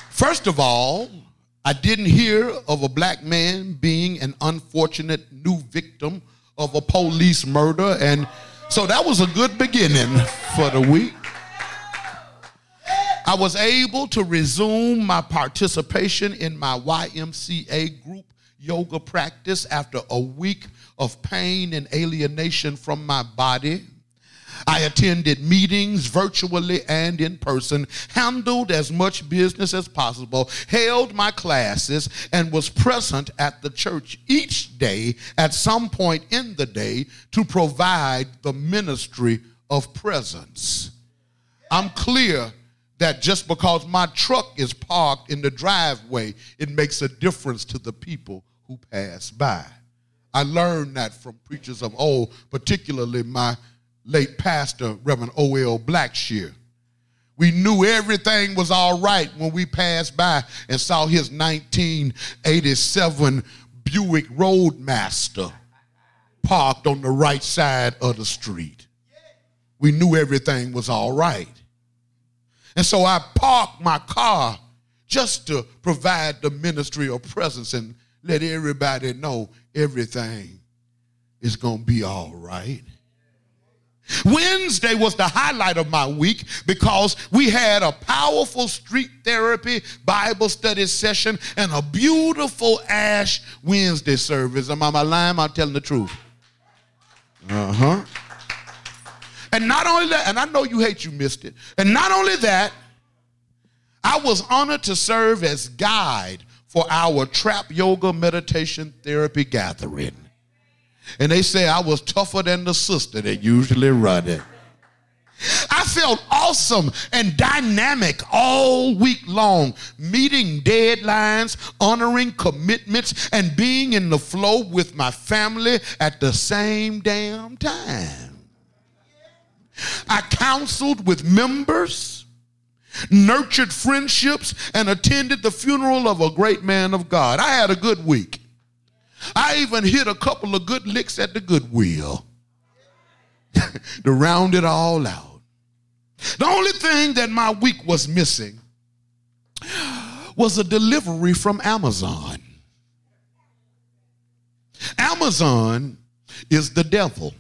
First of all, I didn't hear of a black man being an unfortunate new victim of a police murder, and so that was a good beginning for the week. I was able to resume my participation in my YMCA group yoga practice after a week of pain and alienation from my body. I attended meetings virtually and in person, handled as much business as possible, held my classes, and was present at the church each day at some point in the day to provide the ministry of presence. I'm clear that just because my truck is parked in the driveway, it makes a difference to the people who pass by. I learned that from preachers of old, particularly my late pastor, Reverend O.L. Blackshear. We knew everything was all right when we passed by and saw his 1987 Buick Roadmaster parked on the right side of the street. We knew everything was all right. And so I parked my car just to provide the ministry of presence and let everybody know everything is going to be all right. Wednesday was the highlight of my week because we had a powerful street therapy Bible study session and a beautiful Ash Wednesday service. Am I lying? Am I telling the truth? Uh huh. And not only that, and I know you hate you missed it. And not only that, I was honored to serve as guide for our trap yoga meditation therapy gathering. And they say I was tougher than the sister that usually run it. I felt awesome and dynamic all week long, meeting deadlines, honoring commitments, and being in the flow with my family at the same damn time. I counseled with members, nurtured friendships, and attended the funeral of a great man of God. I had a good week. I even hit a couple of good licks at the Goodwill to round it all out. The only thing that my week was missing was a delivery from Amazon. Amazon is the devil.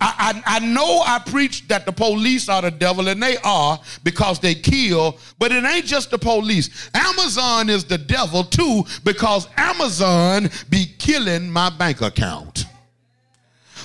I, I, I, know I preach that the police are the devil, and they are because they kill, but it ain't just the police. Amazon is the devil too because Amazon be killing my bank account.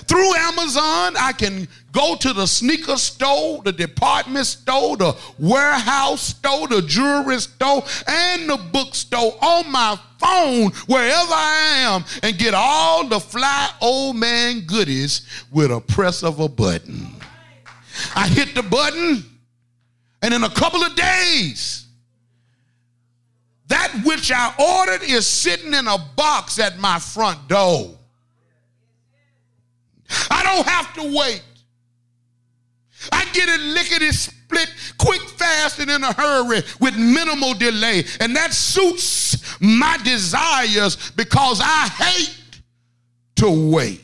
Through Amazon, I can go to the sneaker store, the department store, the warehouse store, the jewelry store, and the bookstore on my phone, wherever I am, and get all the fly old man goodies with a press of a button. I hit the button, and in a couple of days, that which I ordered is sitting in a box at my front door. I don't have to wait. I get it lickety split, quick, fast, and in a hurry with minimal delay. And that suits my desires because I hate to wait.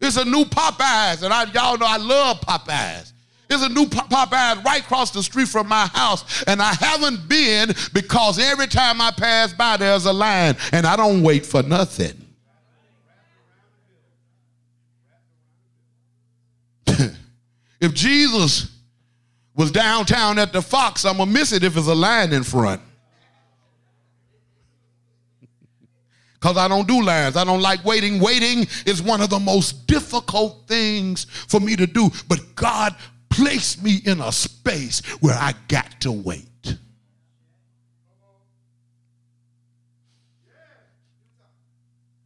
It's a new Popeyes, and I, y'all know I love Popeyes. There's a new Popeyes right across the street from my house, and I haven't been because every time I pass by, there's a line, and I don't wait for nothing. If Jesus was downtown at the Fox, I'm going to miss it if there's a line in front. because I don't do lines. I don't like waiting. Waiting is one of the most difficult things for me to do. But God placed me in a space where I got to wait.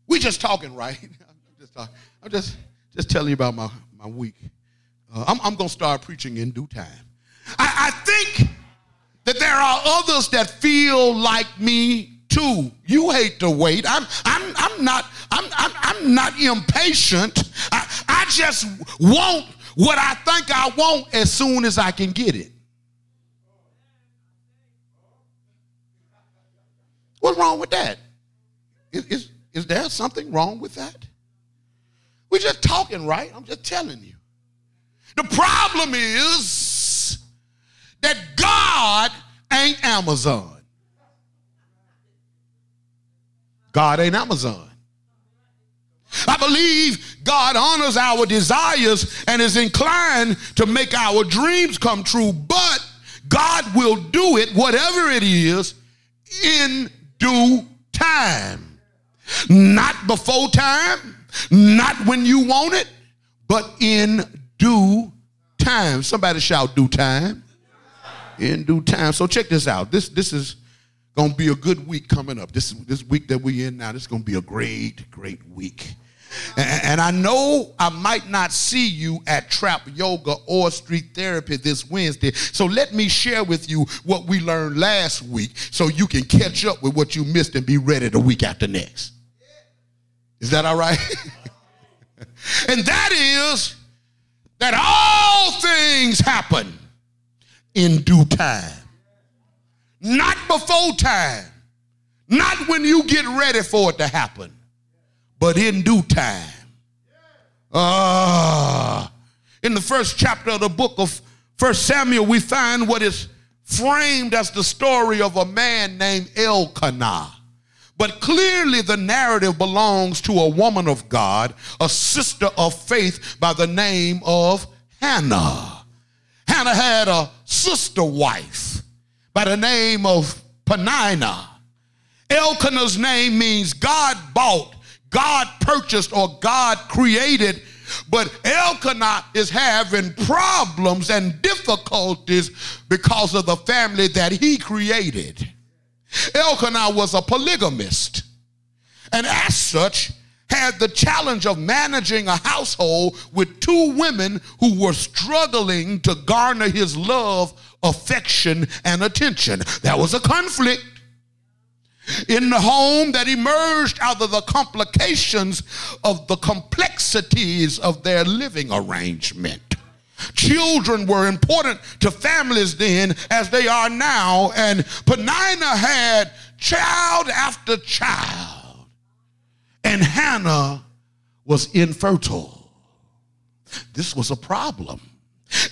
We just talking, right? I'm just talking. I'm just just telling you about my, my week. Uh, I'm, I'm going to start preaching in due time. I, I think that there are others that feel like me too. You hate to wait. I'm, I'm, I'm not, I'm, I'm, I'm not impatient. I, I just want what I think I want as soon as I can get it. What's wrong with that? Is, is, is there something wrong with that? We're just talking, right? I'm just telling you. The problem is that God ain't Amazon. God ain't Amazon. I believe God honors our desires and is inclined to make our dreams come true, but God will do it, whatever it is, in due time. Not before time, not when you want it, but in due time. Somebody shout due time. In due time. So check this out. This this is gonna be a good week coming up. This this week that we're in now, this is gonna be a great, great week. And, and I know I might not see you at Trap Yoga or Street Therapy this Wednesday. So let me share with you what we learned last week so you can catch up with what you missed and be ready the week after next. Is that all right? and that is that all things happen in due time, not before time, not when you get ready for it to happen, but in due time. Ah, in the first chapter of the book of First Samuel, we find what is framed as the story of a man named Elkanah. But clearly, the narrative belongs to a woman of God, a sister of faith by the name of Hannah. Hannah had a sister wife by the name of Peninnah. Elkanah's name means God bought, God purchased, or God created. But Elkanah is having problems and difficulties because of the family that he created. Elkanah was a polygamist, and as such, had the challenge of managing a household with two women who were struggling to garner his love, affection, and attention. That was a conflict in the home that emerged out of the complications of the complexities of their living arrangement. Children were important to families then as they are now, and Peninnah had child after child, and Hannah was infertile. This was a problem.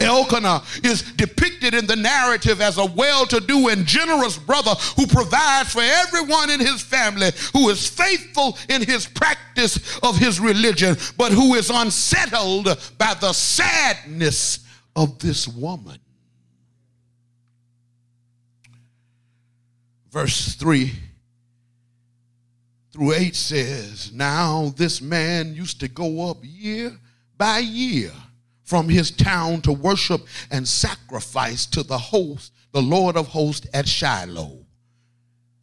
Elkanah is depicted in the narrative as a well to do and generous brother who provides for everyone in his family, who is faithful in his practice of his religion, but who is unsettled by the sadness of this woman. Verse 3 through 8 says, Now this man used to go up year by year from his town to worship and sacrifice to the host, the Lord of hosts at Shiloh.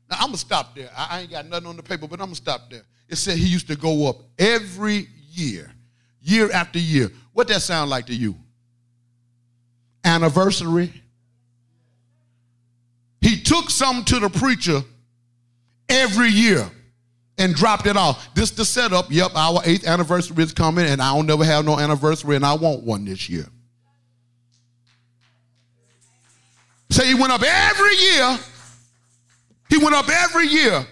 Now I'm gonna stop there. I ain't got nothing on the paper, but I'm gonna stop there. It said he used to go up every year, year after year. What that sound like to you? Anniversary. He took some to the preacher every year and dropped it off. This the setup. Yep, our eighth anniversary is coming, and I don't never have no anniversary, and I want one this year. So he went up every year. He went up every year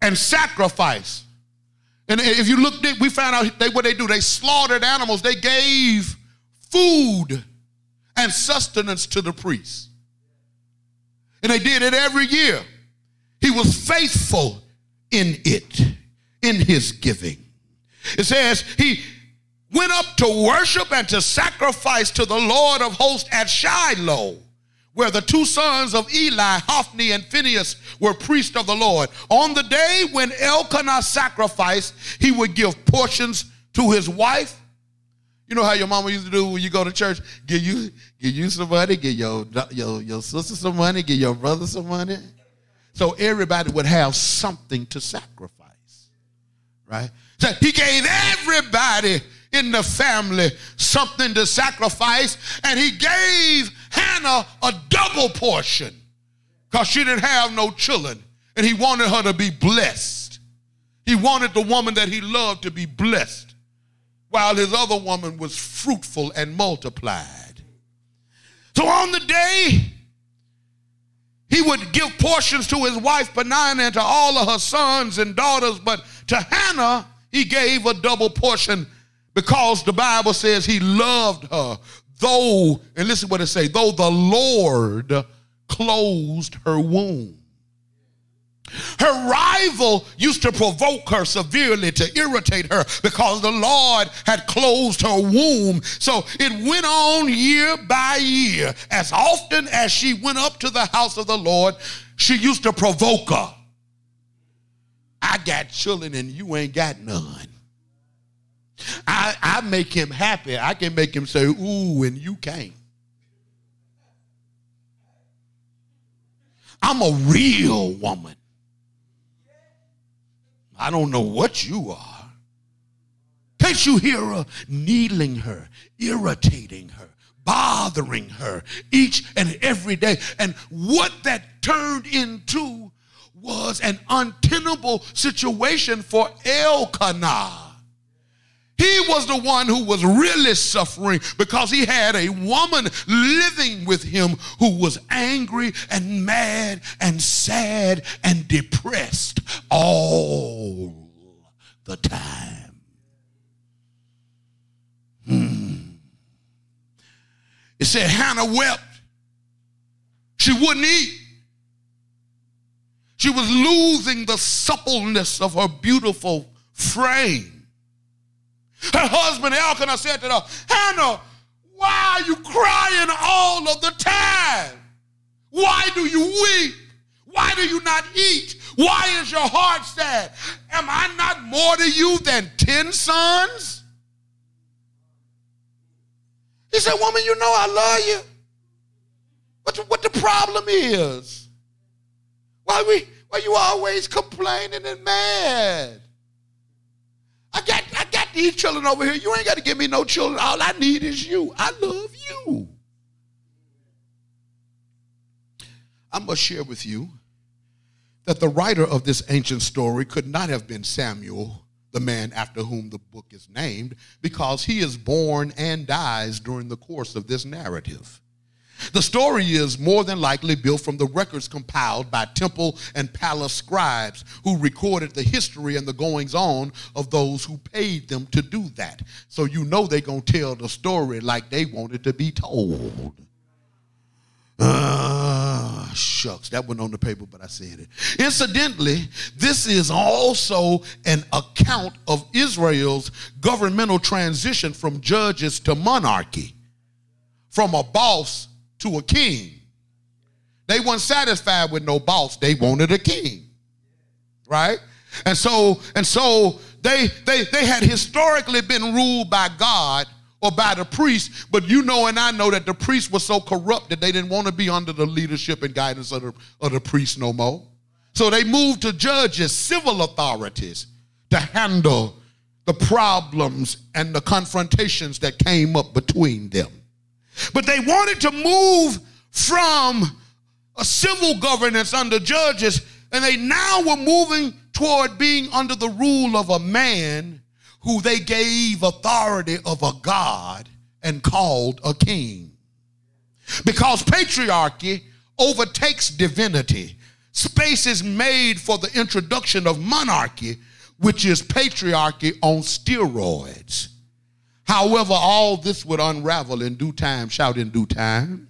and sacrificed. And if you look, we found out they, what they do. They slaughtered animals. They gave food and sustenance to the priests. And they did it every year. He was faithful in it, in his giving. It says he went up to worship and to sacrifice to the Lord of hosts at Shiloh where the two sons of Eli, Hophni and Phinehas, were priests of the Lord. On the day when Elkanah sacrificed, he would give portions to his wife. You know how your mama used to do when you go to church? Give you, give you some money, give your, your, your sister some money, give your brother some money. So everybody would have something to sacrifice, right? So he gave everybody in the family something to sacrifice, and he gave Hannah a double portion because she didn't have no children, and he wanted her to be blessed. He wanted the woman that he loved to be blessed, while his other woman was fruitful and multiplied. So on the day, would give portions to his wife Peninnah and to all of her sons and daughters, but to Hannah, he gave a double portion because the Bible says he loved her. Though, and listen what it say, though the Lord closed her womb. Her rival used to provoke her severely to irritate her because the Lord had closed her womb. So it went on year by year. As often as she went up to the house of the Lord, she used to provoke her. I got children and you ain't got none. I, I make him happy. I can make him say, ooh, and you can't. I'm a real woman. I don't know what you are. Can't you hear her needling her, irritating her, bothering her each and every day? And what that turned into was an untenable situation for Elkanah. He was the one who was really suffering because he had a woman living with him who was angry and mad and sad and depressed all the time. Hmm. It said Hannah wept. She wouldn't eat. She was losing the suppleness of her beautiful frame. Her husband Elkanah said to her, Hannah, why are you crying all of the time? Why do you weep? Why do you not eat? Why is your heart sad? Am I not more to you than 10 sons? He said, Woman, you know I love you. But what the problem is? Why we why you always complaining and mad? I got these children over here. You ain't got to give me no children. All I need is you. I love you. I must share with you that the writer of this ancient story could not have been Samuel, the man after whom the book is named, because he is born and dies during the course of this narrative. The story is more than likely built from the records compiled by temple and palace scribes who recorded the history and the goings on of those who paid them to do that. So you know they're going to tell the story like they wanted it to be told. Ah, shucks, that went on the paper, but I said it. Incidentally, this is also an account of Israel's governmental transition from judges to monarchy, from a boss to a king. They weren't satisfied with no boss, they wanted a king. Right? And so, and so they they they had historically been ruled by God or by the priest, but you know and I know that the priest was so corrupt that they didn't want to be under the leadership and guidance of the, of the priest no more. So they moved to judges, civil authorities, to handle the problems and the confrontations that came up between them. But they wanted to move from a civil governance under judges, and they now were moving toward being under the rule of a man who they gave authority of a God and called a king. Because patriarchy overtakes divinity, space is made for the introduction of monarchy, which is patriarchy on steroids. However, all this would unravel in due time. Shout in due time.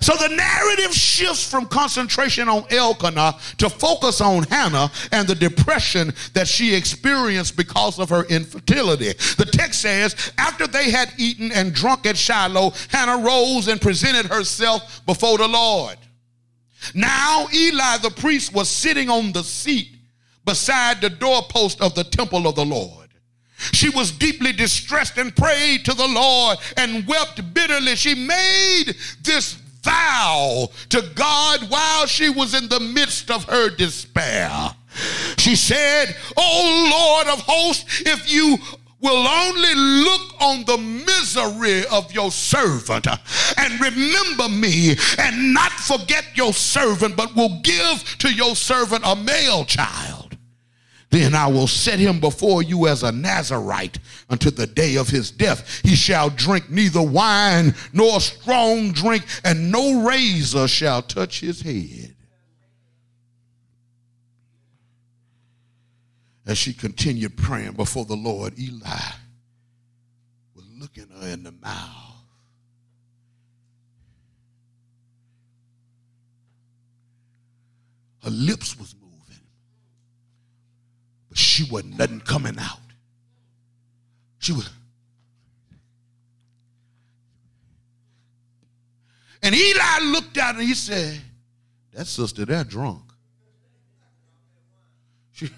So the narrative shifts from concentration on Elkanah to focus on Hannah and the depression that she experienced because of her infertility. The text says, after they had eaten and drunk at Shiloh, Hannah rose and presented herself before the Lord. Now Eli the priest was sitting on the seat beside the doorpost of the temple of the Lord. She was deeply distressed and prayed to the Lord and wept bitterly. She made this vow to God while she was in the midst of her despair. She said, Oh Lord of hosts, if you will only look on the misery of your servant and remember me and not forget your servant, but will give to your servant a male child. Then I will set him before you as a Nazarite until the day of his death. He shall drink neither wine nor strong drink, and no razor shall touch his head. As she continued praying before the Lord, Eli was looking her in the mouth. Her lips was but she wasn't nothing coming out. She was. And Eli looked at her and he said, That sister, they're drunk. She,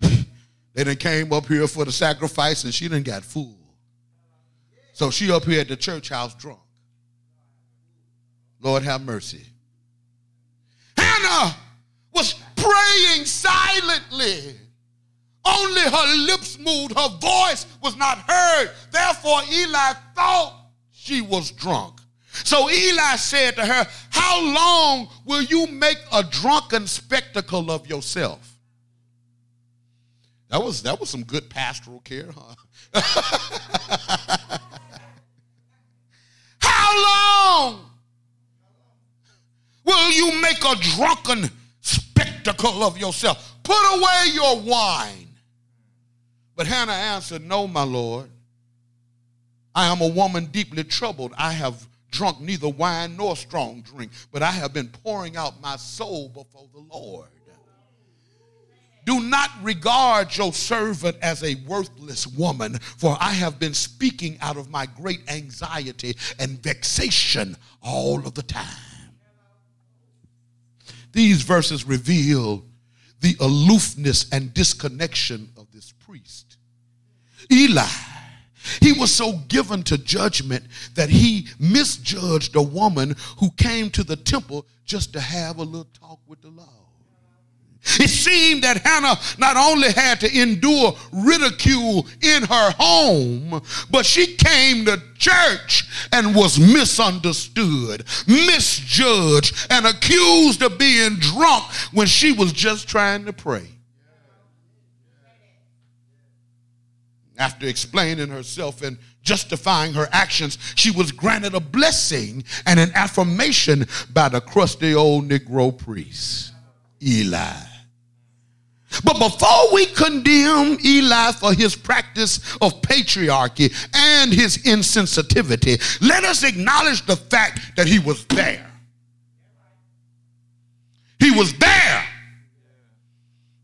they done came up here for the sacrifice and she done got full. So she up here at the church house drunk. Lord have mercy. Hannah was praying silently. Only her lips moved, her voice was not heard. Therefore, Eli thought she was drunk. So Eli said to her, How long will you make a drunken spectacle of yourself? That was that was some good pastoral care, huh? How long will you make a drunken spectacle of yourself? Put away your wine. But Hannah answered, No, my Lord. I am a woman deeply troubled. I have drunk neither wine nor strong drink, but I have been pouring out my soul before the Lord. Do not regard your servant as a worthless woman, for I have been speaking out of my great anxiety and vexation all of the time. These verses reveal the aloofness and disconnection. Eli, he was so given to judgment that he misjudged a woman who came to the temple just to have a little talk with the Lord. It seemed that Hannah not only had to endure ridicule in her home, but she came to church and was misunderstood, misjudged, and accused of being drunk when she was just trying to pray. After explaining herself and justifying her actions, she was granted a blessing and an affirmation by the crusty old Negro priest, Eli. But before we condemn Eli for his practice of patriarchy and his insensitivity, let us acknowledge the fact that he was there. He was there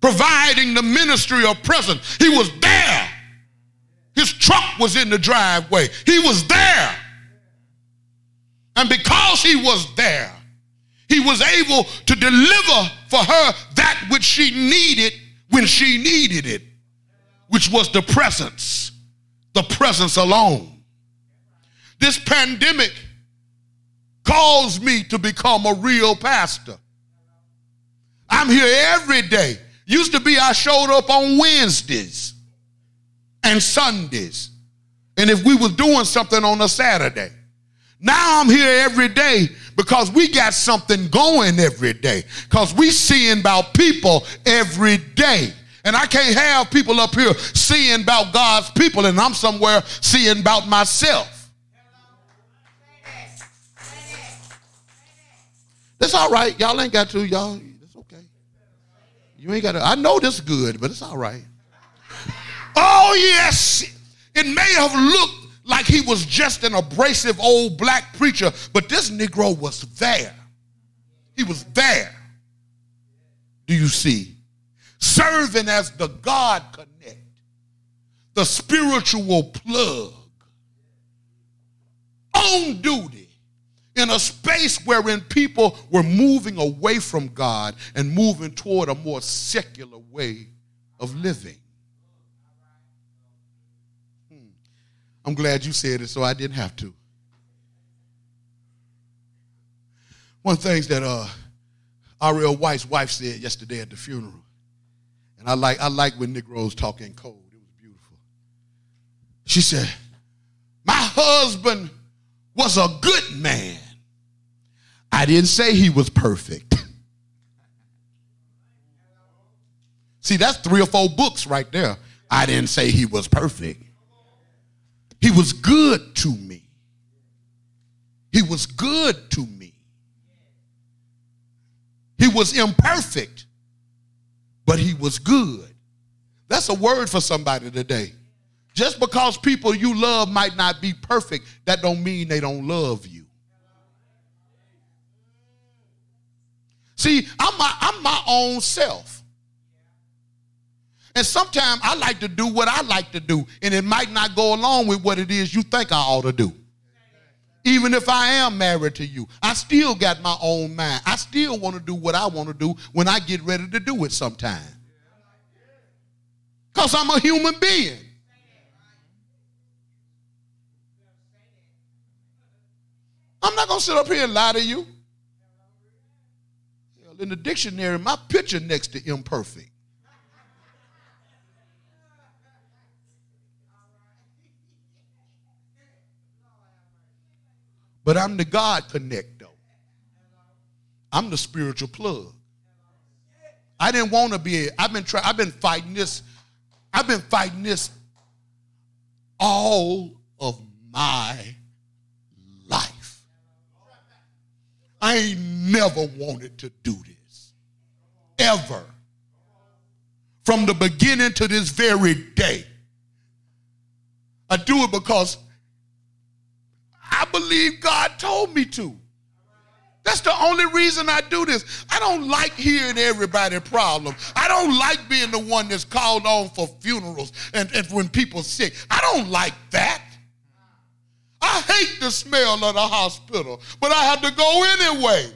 providing the ministry of presence. He was there. His truck was in the driveway. He was there. And because he was there, he was able to deliver for her that which she needed when she needed it, which was the presence, the presence alone. This pandemic caused me to become a real pastor. I'm here every day. Used to be I showed up on Wednesdays and Sundays. And if we was doing something on a Saturday. Now I'm here every day because we got something going every day. Because we seeing about people every day. And I can't have people up here seeing about God's people and I'm somewhere seeing about myself. That's all right. Y'all ain't got to, y'all. It's okay. You ain't got to. I know this good, but it's all right. Oh, yes. It may have looked like he was just an abrasive old black preacher, but this Negro was there. He was there. Do you see? Serving as the God connect, the spiritual plug, on duty in a space wherein people were moving away from God and moving toward a more secular way of living. I'm glad you said it so I didn't have to. One of the things that uh. White's wife said yesterday at the funeral, and I like, I like when Negroes talk in code. It was beautiful. She said, My husband was a good man. I didn't say he was perfect. See, that's three or four books right there. I didn't say he was perfect. He was good to me. He was good to me. He was imperfect, but he was good. That's a word for somebody today. Just because people you love might not be perfect, that don't mean they don't love you. See, I'm my, I'm my own self. And sometimes I like to do what I like to do, and it might not go along with what it is you think I ought to do. Even if I am married to you, I still got my own mind. I still want to do what I want to do when I get ready to do it sometime. Because I'm a human being. I'm not going to sit up here and lie to you. In the dictionary, my picture next to imperfect. But I'm the God connect, though. I'm the spiritual plug. I didn't want to be. I've been trying. I've been fighting this. I've been fighting this all of my life. I ain't never wanted to do this. Ever. From the beginning to this very day. I do it because believe God told me to. That's the only reason I do this. I don't like hearing everybody problem. I don't like being the one that's called on for funerals and, and when people sick. I don't like that. I hate the smell of the hospital, but I have to go anyway.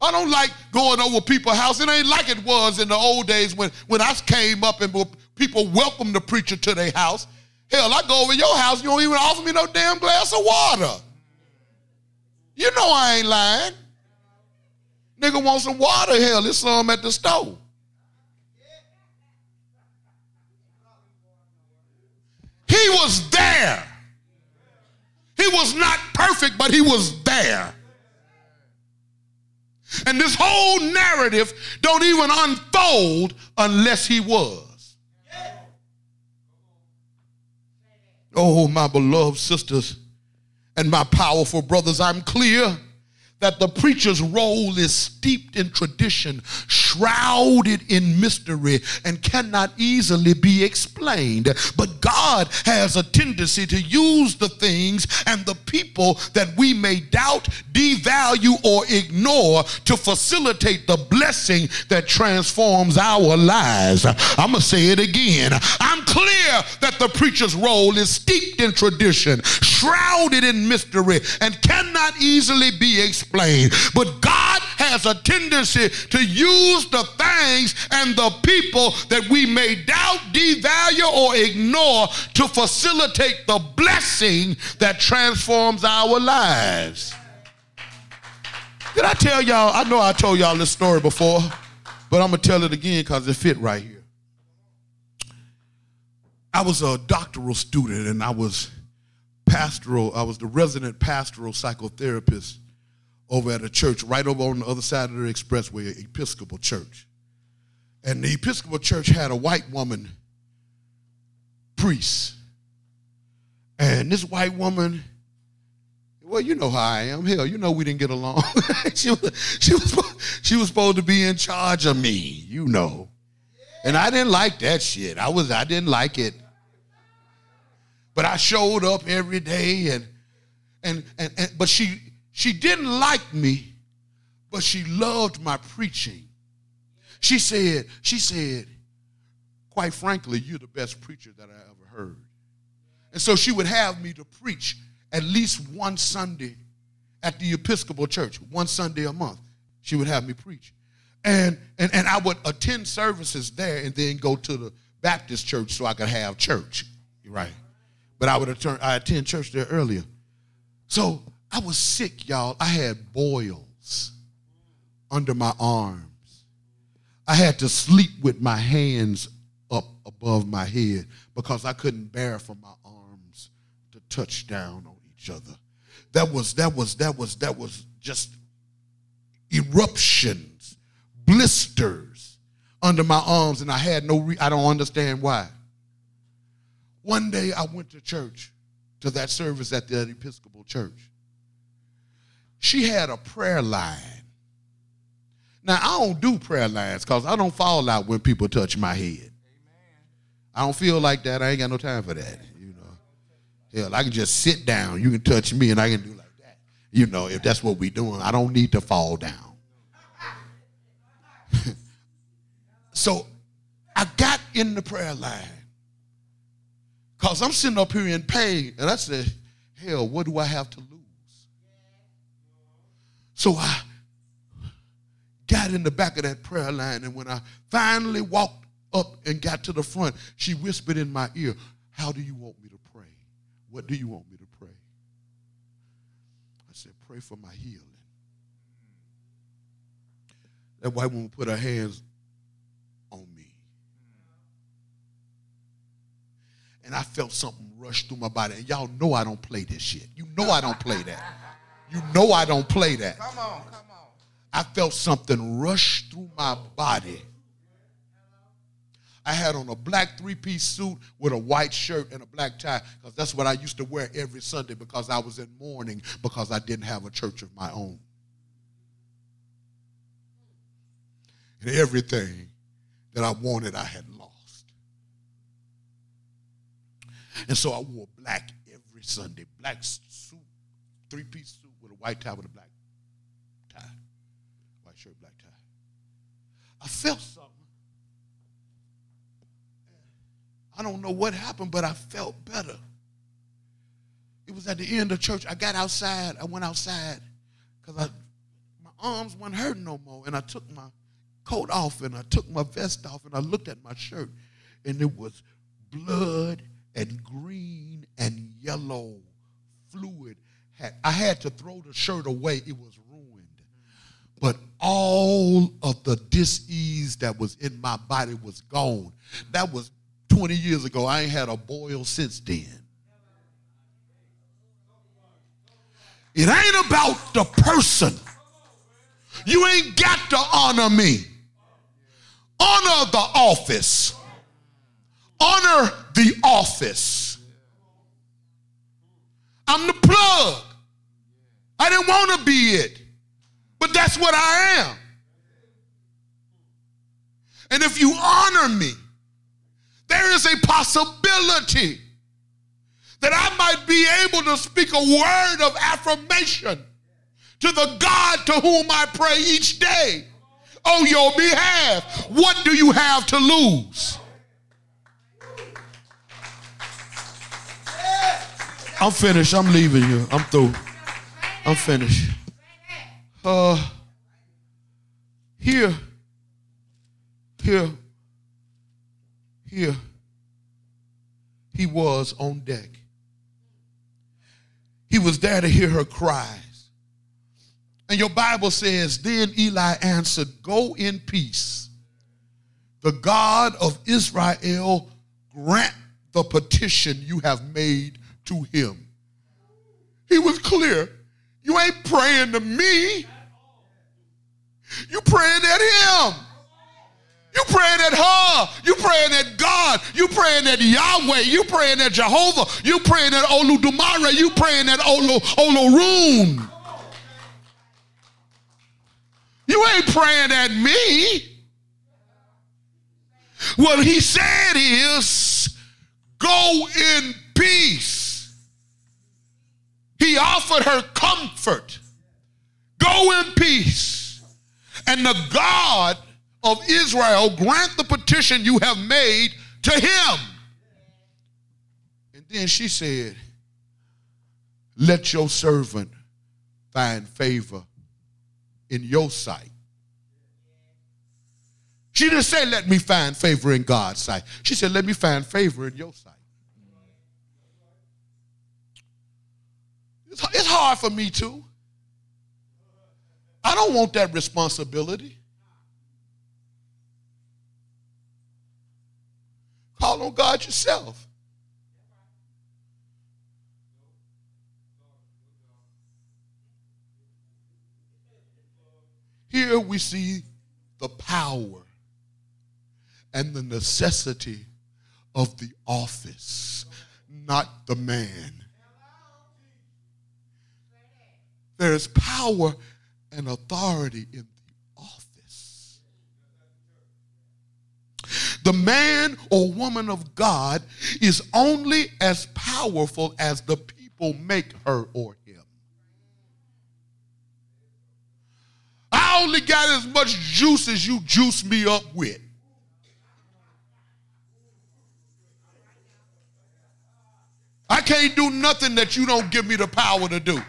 I don't like going over people's house. It ain't like it was in the old days when, when I came up and people welcome the preacher to their house. Hell, I go over your house, you don't even offer me no damn glass of water. You know I ain't lying. Nigga want some water, hell, there's some at the stove. He was there. He was not perfect, but he was there. And this whole narrative don't even unfold unless he was. Oh, my beloved sisters and my powerful brothers, I'm clear that the preacher's role is steeped in tradition, shrouded in mystery, and cannot easily be explained. But God has a tendency to use the things and the people that we may doubt, devalue, or ignore to facilitate the blessing that transforms our lives. I'm going to say it again. I'm clear that the preacher's role is steeped in tradition, shrouded in mystery, and cannot easily be explained. But God has a tendency to use the things and the people that we may doubt, devalue, or ignore to facilitate the blessing that transforms our lives. Did I tell y'all? I know I told y'all this story before, but I'm going to tell it again because it fit right here. I was a doctoral student and I was pastoral, I was the resident pastoral psychotherapist over at a church right over on the other side of the expressway, Episcopal Church. And the Episcopal Church had a white woman priest. And this white woman, well, you know how I am. Hell, you know we didn't get along. she, was, she, was, she was supposed to be in charge of me, you know. And I didn't like that shit. I was I didn't like it. But I showed up every day and and and, and but she she didn't like me, but she loved my preaching. She said, she said, quite frankly, you're the best preacher that I ever heard. And so she would have me to preach at least one Sunday at the Episcopal Church, one Sunday a month. She would have me preach. And, and, and I would attend services there and then go to the Baptist church so I could have church. Right. But I would attend, attend church there earlier. So I was sick, y'all. I had boils under my arms. I had to sleep with my hands up above my head because I couldn't bear for my arms to touch down on each other. That was that was that was that was just eruptions, blisters under my arms, and I had no. Re- I don't understand why. One day I went to church, to that service at the Episcopal Church. She had a prayer line. Now I don't do prayer lines because I don't fall out when people touch my head. I don't feel like that. I ain't got no time for that. You know, hell, I can just sit down. You can touch me, and I can do like that. You know, if that's what we doing, I don't need to fall down. so I got in the prayer line because I'm sitting up here in pain, and I said, "Hell, what do I have to lose?" So I got in the back of that prayer line, and when I finally walked up and got to the front, she whispered in my ear, How do you want me to pray? What do you want me to pray? I said, Pray for my healing. That white woman put her hands on me. And I felt something rush through my body. And y'all know I don't play this shit. You know I don't play that. You know I don't play that. Come on, come on. I felt something rush through my body. I had on a black three piece suit with a white shirt and a black tie because that's what I used to wear every Sunday because I was in mourning because I didn't have a church of my own. And everything that I wanted, I had lost. And so I wore black every Sunday black suit, three piece suit white tie with a black tie. White shirt, black tie. I felt something. I don't know what happened, but I felt better. It was at the end of church. I got outside. I went outside because my arms weren't hurting no more. And I took my coat off and I took my vest off and I looked at my shirt and it was blood and green and yellow fluid. Had, I had to throw the shirt away. It was ruined. But all of the disease that was in my body was gone. That was 20 years ago. I ain't had a boil since then. It ain't about the person. You ain't got to honor me. Honor the office. Honor the office. I'm the plug. I didn't want to be it, but that's what I am. And if you honor me, there is a possibility that I might be able to speak a word of affirmation to the God to whom I pray each day on your behalf. What do you have to lose? I'm finished. I'm leaving you. I'm through. I'm finished. Uh, here, here, here, he was on deck. He was there to hear her cries. And your Bible says, Then Eli answered, Go in peace. The God of Israel grant the petition you have made to him. He was clear. You ain't praying to me. You praying at him. You praying at her. You praying at God. You praying at Yahweh. You praying at Jehovah. You praying at Oludumare. You praying at Olo, Olorun. You ain't praying at me. What he said is, go in peace. He offered her comfort. Go in peace. And the God of Israel grant the petition you have made to him. And then she said, Let your servant find favor in your sight. She didn't say, Let me find favor in God's sight. She said, Let me find favor in your sight. It's, hard for me too. I don't want that responsibility. Call on God yourself. Here we see the power and the necessity of the office, not the man. There's power and authority in the office. The man or woman of God is only as powerful as the people make her or him. I only got as much juice as you juice me up with. I can't do nothing that you don't give me the power to do.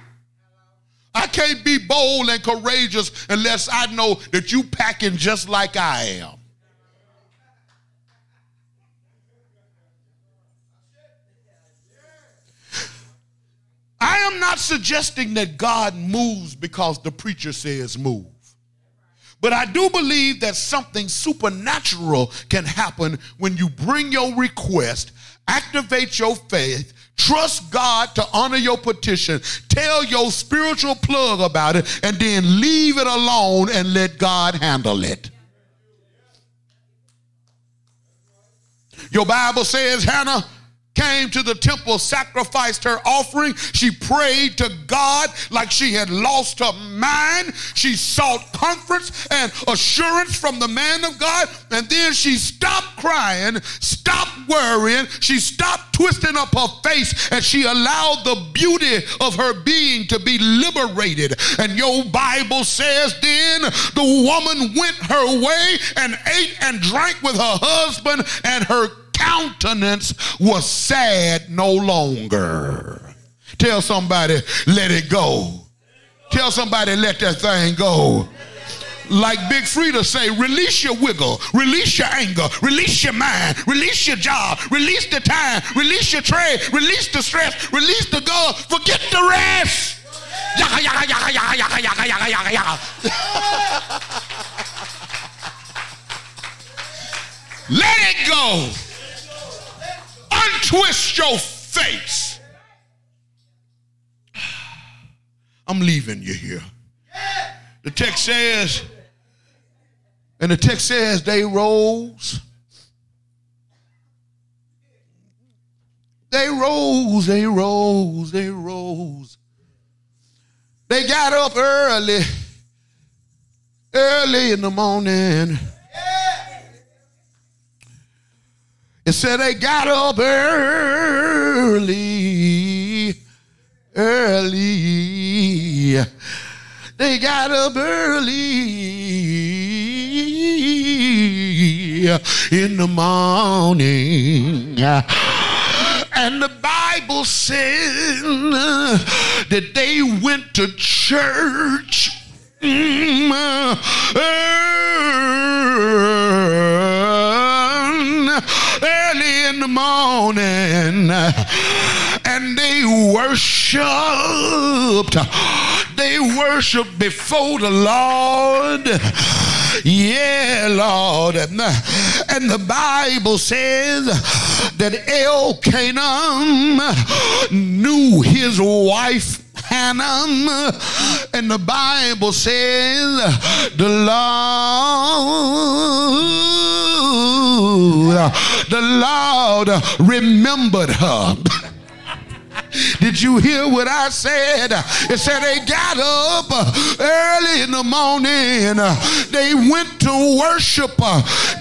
I can't be bold and courageous unless I know that you packing just like I am. I am not suggesting that God moves because the preacher says move. But I do believe that something supernatural can happen when you bring your request, activate your faith, trust God to honor your petition, tell your spiritual plug about it, and then leave it alone and let God handle it. Your Bible says Hannah came to the temple, sacrificed her offering. She prayed to God like she had lost her mind. She sought comfort and assurance from the man of God. And then she stopped crying, stopped worrying. She stopped twisting up her face and she allowed the beauty of her being to be liberated. And your Bible says then the woman went her way and ate and drank with her husband and her countenance was sad no longer. Tell somebody, let it go. Tell somebody, let that thing go. Like Big Frida say, release your wiggle, release your anger, release your mind, release your job, release the time, release your trade, release the stress, release the God, forget the rest. Yaka, yaka, yaka, yaka, yaka, yaka, yaka, yaka, yaka. Let it go untwist your face. I'm leaving you here. The text says, and the text says they rose. They rose, they rose, they rose. They got up early, early in the morning. It said they got up early, early. They got up early in the morning. And the Bible said that they went to church mm, in the morning and they worshiped. They worshiped before the Lord. Yeah, Lord. And the Bible says that Elkanah knew his wife Hannah. And the Bible says the Lord, the Lord remembered her. Did you hear what I said? It said they got up early in the morning. They went to worship.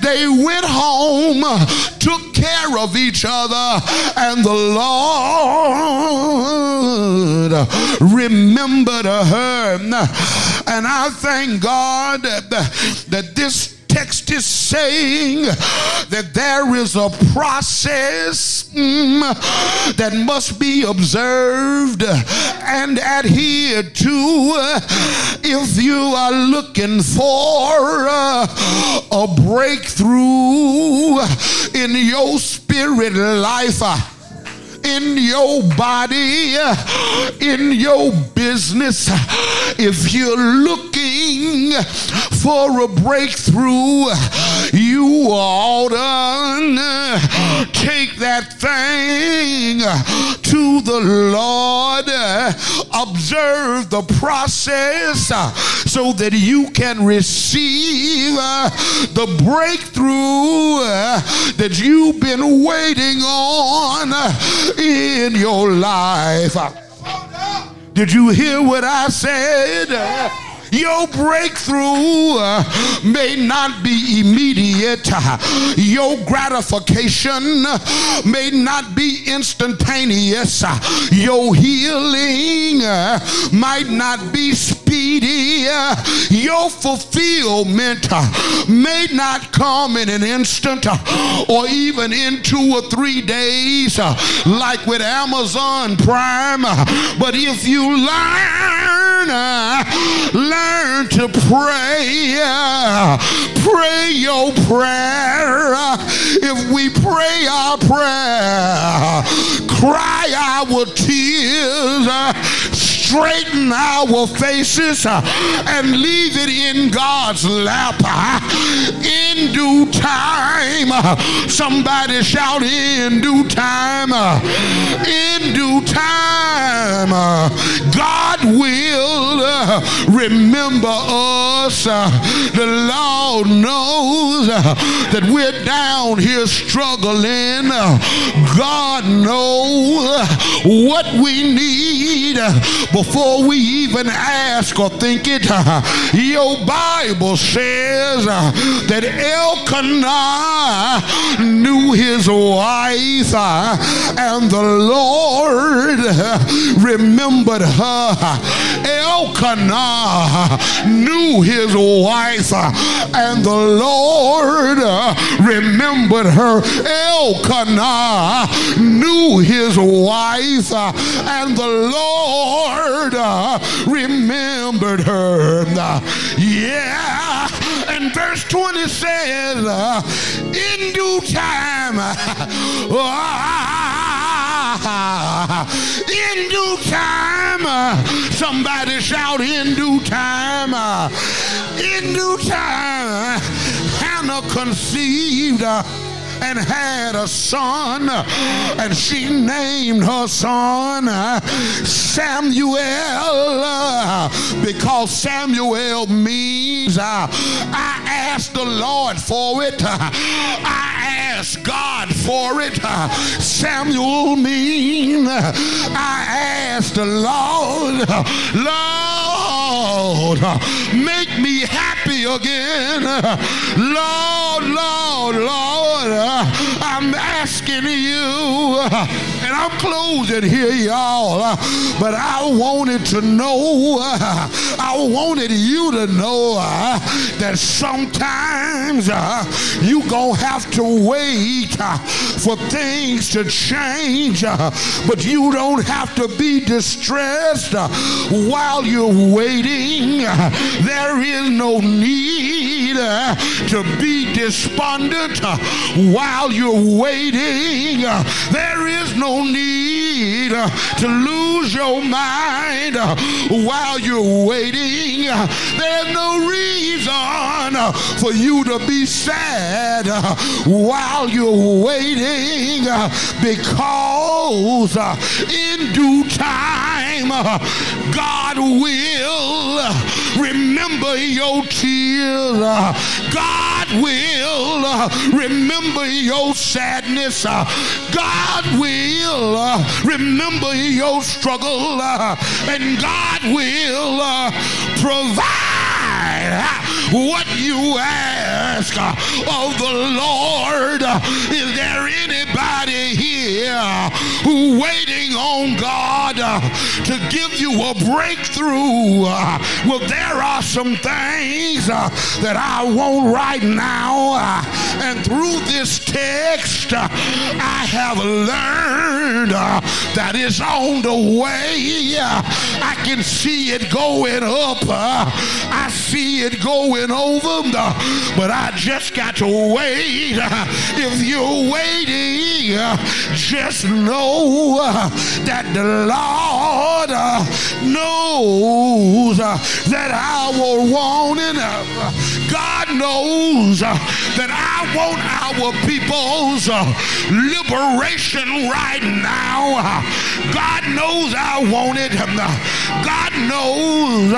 They went home, took care of each other, and the Lord remembered her. And I thank God that this text is saying that there is a process mm, that must be observed and adhered to if you are looking for a breakthrough in your spirit life. In your body, in your business, if you're looking for a breakthrough, you ought to take that thing to the Lord. Observe the process so that you can receive the breakthrough that you've been waiting on in your life. Did you hear what I said? Your breakthrough uh, may not be immediate. Your gratification uh, may not be instantaneous. Your healing uh, might not be speedy. Your fulfillment may not come in an instant or even in two or three days, like with Amazon Prime. But if you learn, learn to pray, pray your prayer. If we pray our prayer, cry our tears, straighten our faces and leave it in God's lap. In due time, somebody shout in due time. In due time, God remember us. The Lord knows that we're down here struggling. God knows what we need before we even ask or think it. Your Bible says that Elkanah knew his wife and the Lord remembered her. Elkanah knew his wife and the Lord remembered her. Elkanah knew his wife and the Lord remembered her. Yeah. And verse 20 says, in due time, oh, in due time, uh, somebody shout, in due time, uh, in due time, uh, Hannah conceived. And had a son, and she named her son uh, Samuel uh, because Samuel means uh, I asked the Lord for it. I asked God for it. Samuel means I asked the Lord, Lord, make me happy again. Lord, Lord, Lord, I'm asking you, and I'm closing here, y'all, uh, but I wanted to know, uh, I wanted you to know uh, that sometimes uh, you gonna have to wait uh, for things to change, uh, but you don't have to be distressed while you're waiting. There is no need to be despondent while you're waiting. There is no need uh, to lose your mind while you're waiting. There's no reason for you to be sad while you're waiting because in due time God will remember your tears. God will remember your sadness. God will uh, remember your struggle. uh, and God will uh, provide what you ask of the Lord. Is there anybody here who waiting on God to give you a breakthrough? Well, there are some things that I want right now. And through this text, I have learned that it's on the way. I can see it going up. I see it going over. But I just got to wait. If you're waiting, just know that the Lord knows that our want uh, God knows that I want our people's liberation right now. God knows I want it. God knows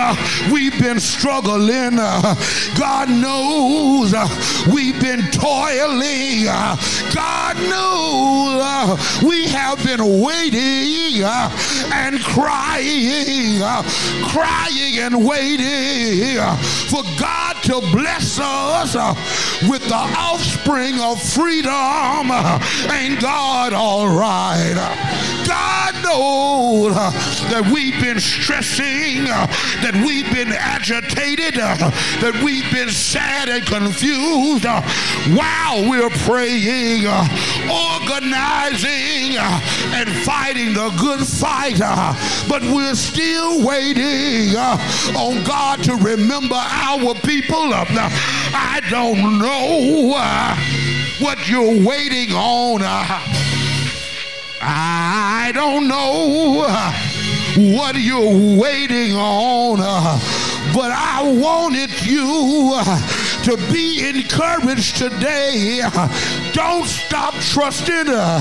we've been struggling. Uh, God knows uh, we've been toiling. Uh, God knows uh, we have been waiting uh, and crying, uh, crying and waiting for God to bless us with the offspring of freedom. Ain't God all right? God knows that we've been stressing, that we've been agitated, that we've been sad and confused uh, while we're praying, uh, organizing, uh, and fighting the good fight. But we're still waiting on God to remember our people. I don't know what you're waiting on. I don't know what you're waiting on, but I wanted you uh, to be encouraged today. Don't stop trusting. uh,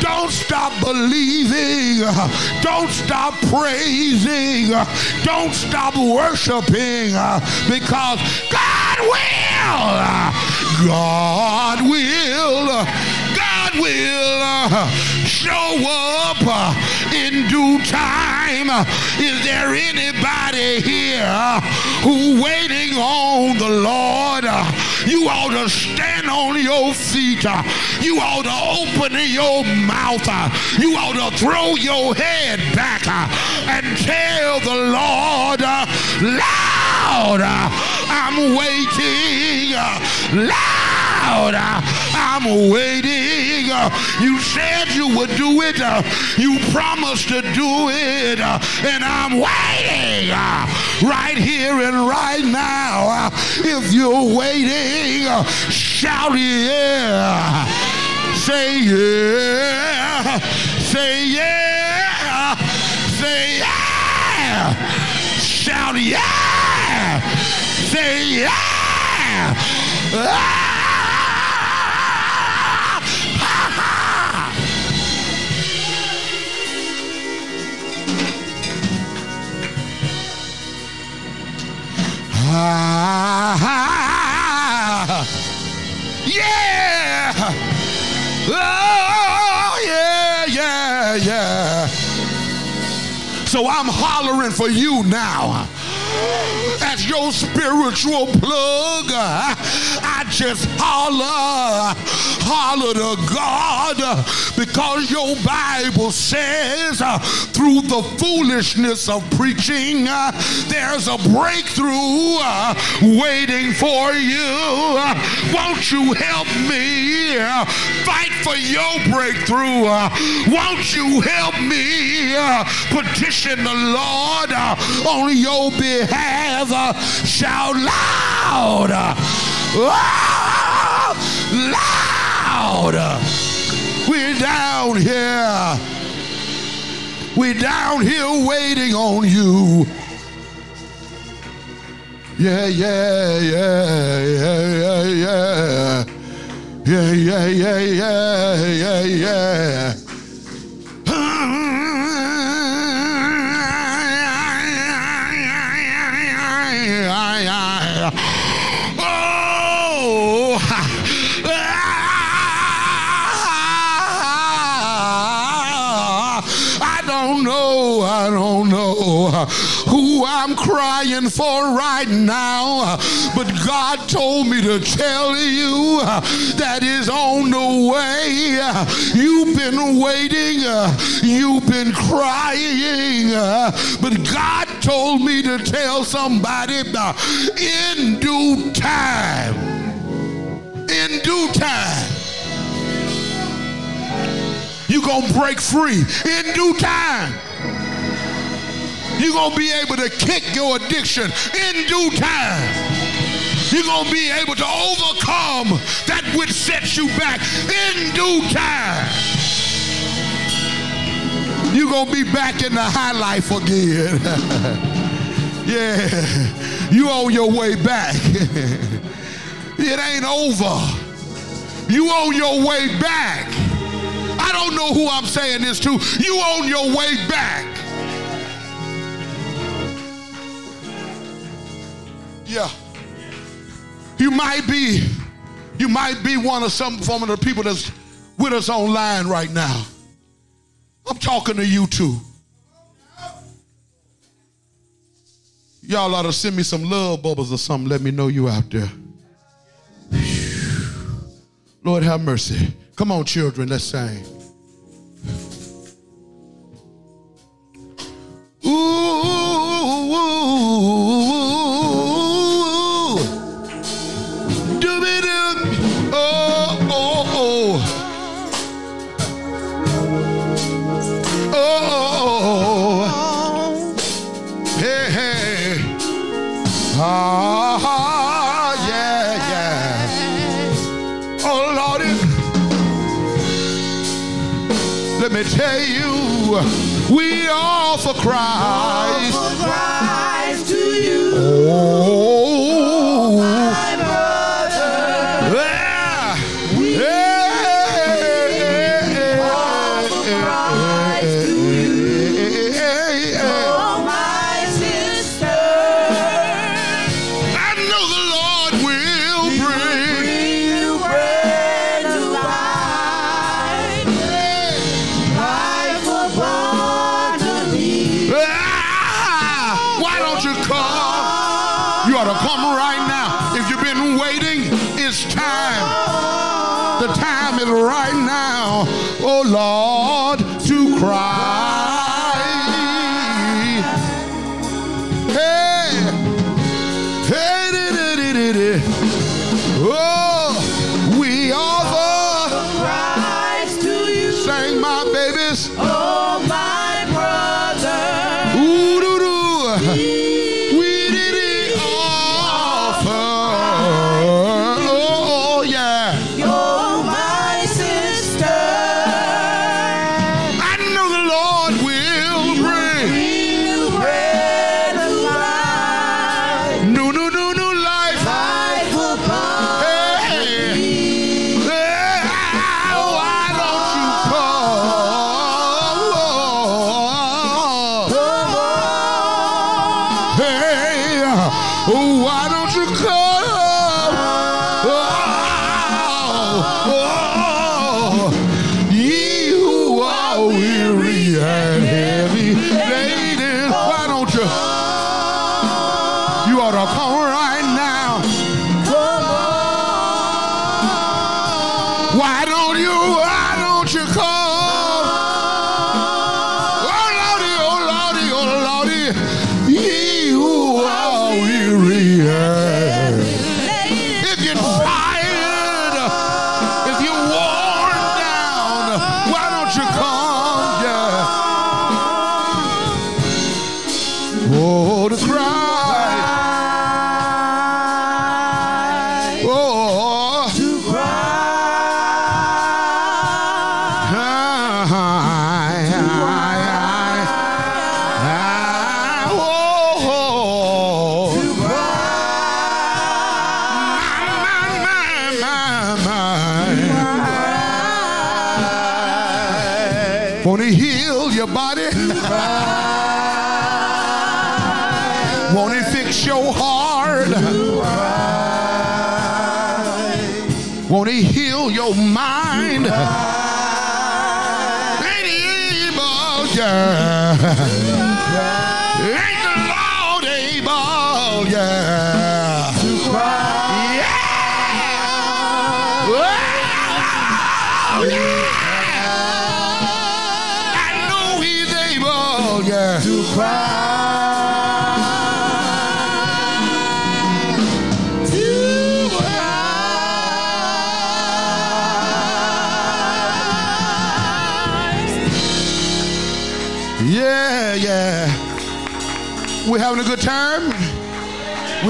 Don't stop believing. uh, Don't stop praising. Don't stop worshiping because God will. God will. God will show up in due time. Is there anybody here who waiting on the Lord? You ought to stand on your feet. You ought to open your mouth. You ought to throw your head back and tell the Lord, loud, I'm waiting. Loud, I'm waiting. You said you would do it. You promised to do it. And I'm waiting uh, right here and right now. Uh, If you're waiting, uh, shout yeah. Say yeah. Say yeah. Say yeah. Shout yeah. Say yeah. Ah! Ah, yeah. Oh, yeah, yeah, yeah. So I'm hollering for you now. As your spiritual plug, I just holler, holler to God because your Bible says uh, through the foolishness of preaching, uh, there's a breakthrough uh, waiting for you. Won't you help me uh, fight for your breakthrough? Won't you help me uh, petition the Lord uh, on your behalf? Shout loud! Loud! We're down here. We're down here waiting on you. Yeah, yeah, yeah, yeah, yeah, yeah. Yeah, yeah, yeah, yeah, yeah, yeah. I'm crying for right now. But God told me to tell you that is on the way. You've been waiting, you've been crying, but God told me to tell somebody in due time. In due time. You're going to break free in due time. You're going to be able to kick your addiction in due time. You're going to be able to overcome that which sets you back in due time. You're going to be back in the high life again. yeah, you on your way back. it ain't over. You on your way back. I don't know who I'm saying this to. You on your way back. Yeah. You might be, you might be one of some form of the people that's with us online right now. I'm talking to you too. Y'all ought to send me some love bubbles or something. Let me know you out there. Lord have mercy. Come on, children, let's sing. Offer Christ.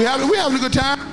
Having we having a good time.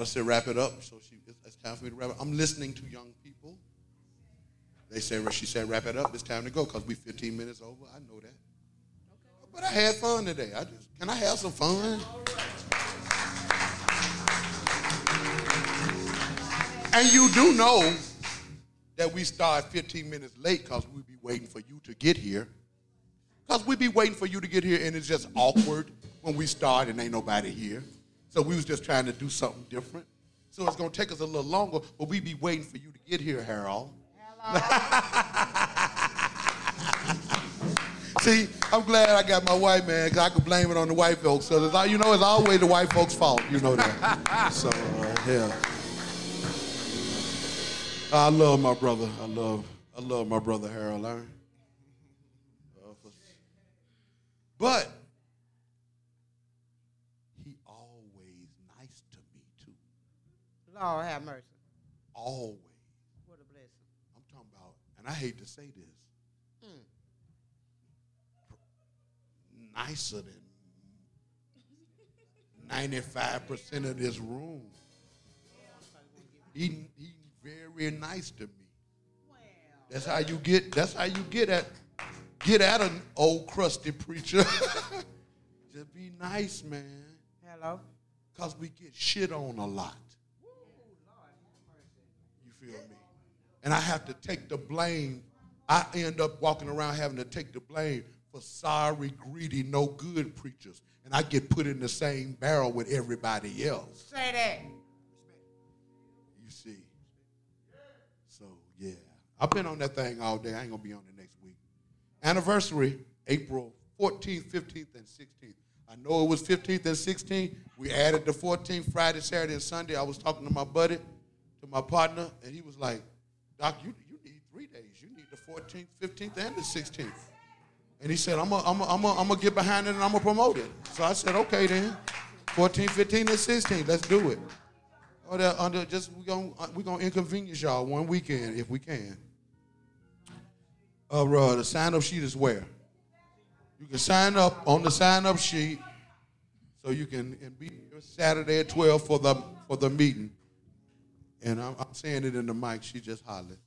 Daughter said wrap it up, so she, it's, time for me to wrap it. I'm listening to young people. They said she said wrap it up. It's time to go because we 15 minutes over. I know that. But I had fun today. I just can I have some fun? And you do know that we start 15 minutes late because we be waiting for you to get here. Because we be waiting for you to get here and it's just awkward when we start and ain't nobody here. So we was just trying to do something different. So it's gonna take us a little longer, but we be waiting for you to get here, Harold. See, I'm glad I got my white man because I could blame it on the white folks. So it's, all- you know, it's always the white folks' fault. You know that. so uh, yeah. I love my brother. I love, I love my brother Harold. Uh, but he always nice to me too. Lord have mercy. Always. What a blessing. I'm talking about, and I hate to say this, mm. nicer than 95% of this room. He, he very nice to me. That's how you get. That's how you get at get at an old crusty preacher. Just be nice, man. Hello. Cause we get shit on a lot. And I have to take the blame. I end up walking around having to take the blame for sorry, greedy, no good preachers. And I get put in the same barrel with everybody else. Say that. You see. So yeah. I've been on that thing all day. I ain't gonna be on it next week. Anniversary, April 14th, 15th, and 16th. I know it was 15th and 16th. We added the 14th, Friday, Saturday, and Sunday. I was talking to my buddy, to my partner, and he was like, Doc, you, you need three days. You need the 14th, 15th, and the 16th. And he said, I'm going I'm I'm I'm to get behind it and I'm going to promote it. So I said, okay then. 14, 15, and 16. Let's do it. The, under just we're gonna we gonna inconvenience y'all one weekend if we can. Uh, uh, the sign up sheet is where? You can sign up on the sign up sheet so you can and be Saturday at 12 for the for the meeting. And I'm, I'm saying it in the mic, she just hollered.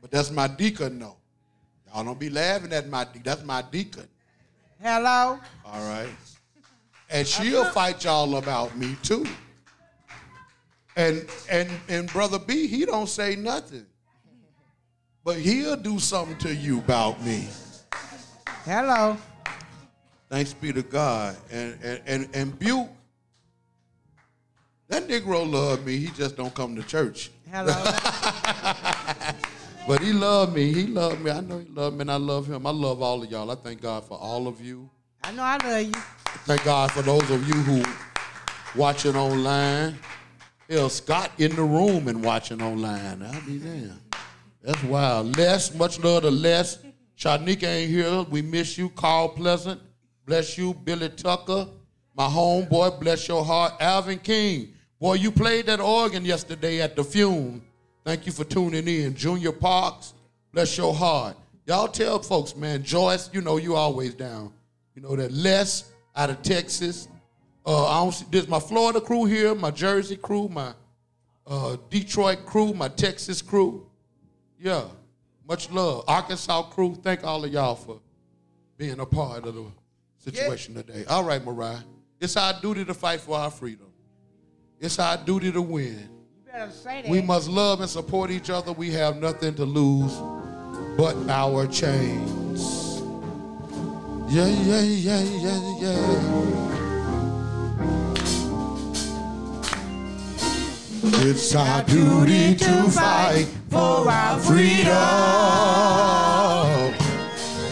But that's my deacon, though. Y'all don't be laughing at my de- that's my deacon. Hello. All right. And she'll uh-huh. fight y'all about me too. And and and brother B, he don't say nothing. But he'll do something to you about me. Hello. Thanks be to God. And and and, and Buke, that Negro love me. He just don't come to church. Hello. But he loved me. He loved me. I know he loved me and I love him. I love all of y'all. I thank God for all of you. I know I love you. Thank God for those of you who watching online. Hell, Scott in the room and watching online. I'll be damned. That's wild. Les, much love to Les. Shanika ain't here. We miss you. Carl Pleasant. Bless you. Billy Tucker. My homeboy, bless your heart. Alvin King. Boy, you played that organ yesterday at the Fume. Thank you for tuning in. Junior Parks, bless your heart. Y'all tell folks, man, Joyce, you know you always down. You know that Les out of Texas. Uh, I don't see, there's my Florida crew here, my Jersey crew, my uh, Detroit crew, my Texas crew. Yeah. Much love. Arkansas crew, thank all of y'all for being a part of the situation today. All right, Mariah. It's our duty to fight for our freedom. It's our duty to win. You better say that. We must love and support each other. We have nothing to lose but our chains. Yeah, yeah, yeah, yeah, yeah. It's our duty to fight for our freedom.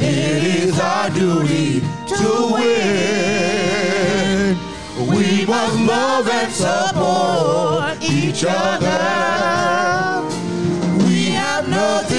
It is our duty to win. We love and support each other. We have nothing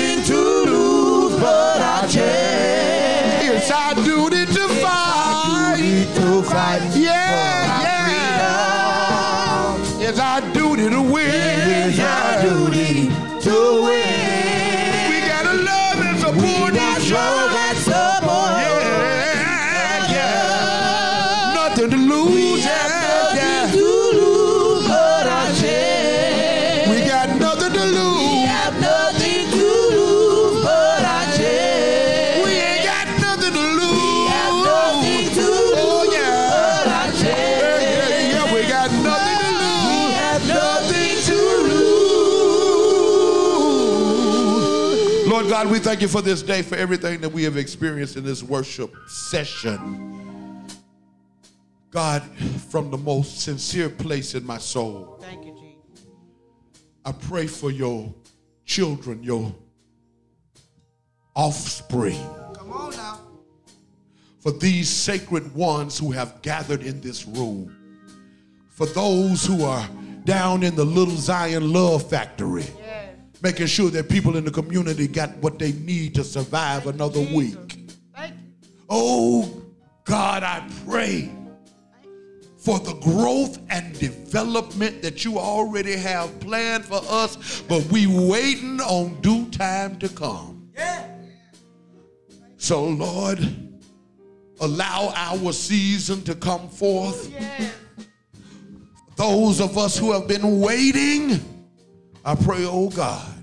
thank you for this day, for everything that we have experienced in this worship session. God, from the most sincere place in my soul, Thank you, Jesus. I pray for your children, your offspring. Come on now. for these sacred ones who have gathered in this room, for those who are down in the Little Zion Love Factory, making sure that people in the community got what they need to survive another week. Thank you. Oh God, I pray for the growth and development that you already have planned for us, but we waiting on due time to come. Yeah. So Lord, allow our season to come forth. Oh, Those of us who have been waiting, I pray, oh God,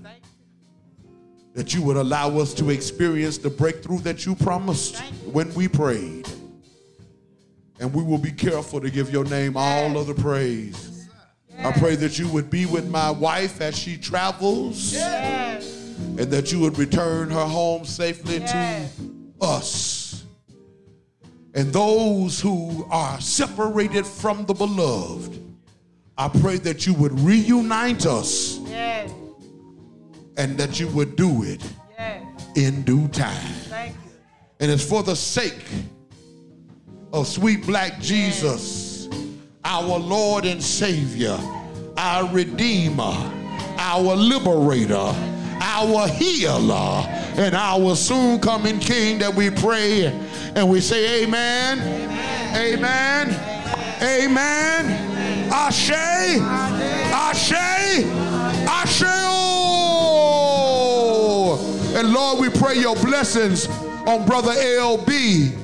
that you would allow us to experience the breakthrough that you promised when we prayed. And we will be careful to give your name all of the praise. I pray that you would be with my wife as she travels and that you would return her home safely to us. And those who are separated from the beloved, I pray that you would reunite us. And that you would do it Yes. in due time. Thank you. And it's for the sake of sweet black Jesus, our Lord and Savior, our Redeemer, our Liberator, our Healer, and our soon coming King that we pray and we say, Amen, Amen, Amen, Ashe, Ashe, Ashe. And Lord, we pray your blessings on Brother LB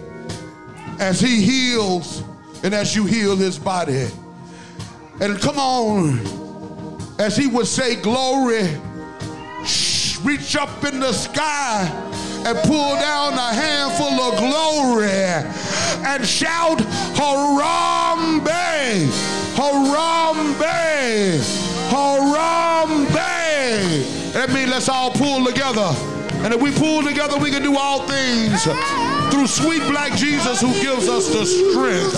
as he heals and as you heal his body. And come on, as he would say, glory, shh, reach up in the sky and pull down a handful of glory and shout, Harambe, Harambe, Harambe. That means let's all pull together. And if we pull together, we can do all things through sweet black Jesus who gives us the strength.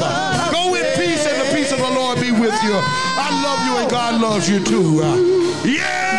Go in peace and the peace of the Lord be with you. I love you and God loves you too. Yeah!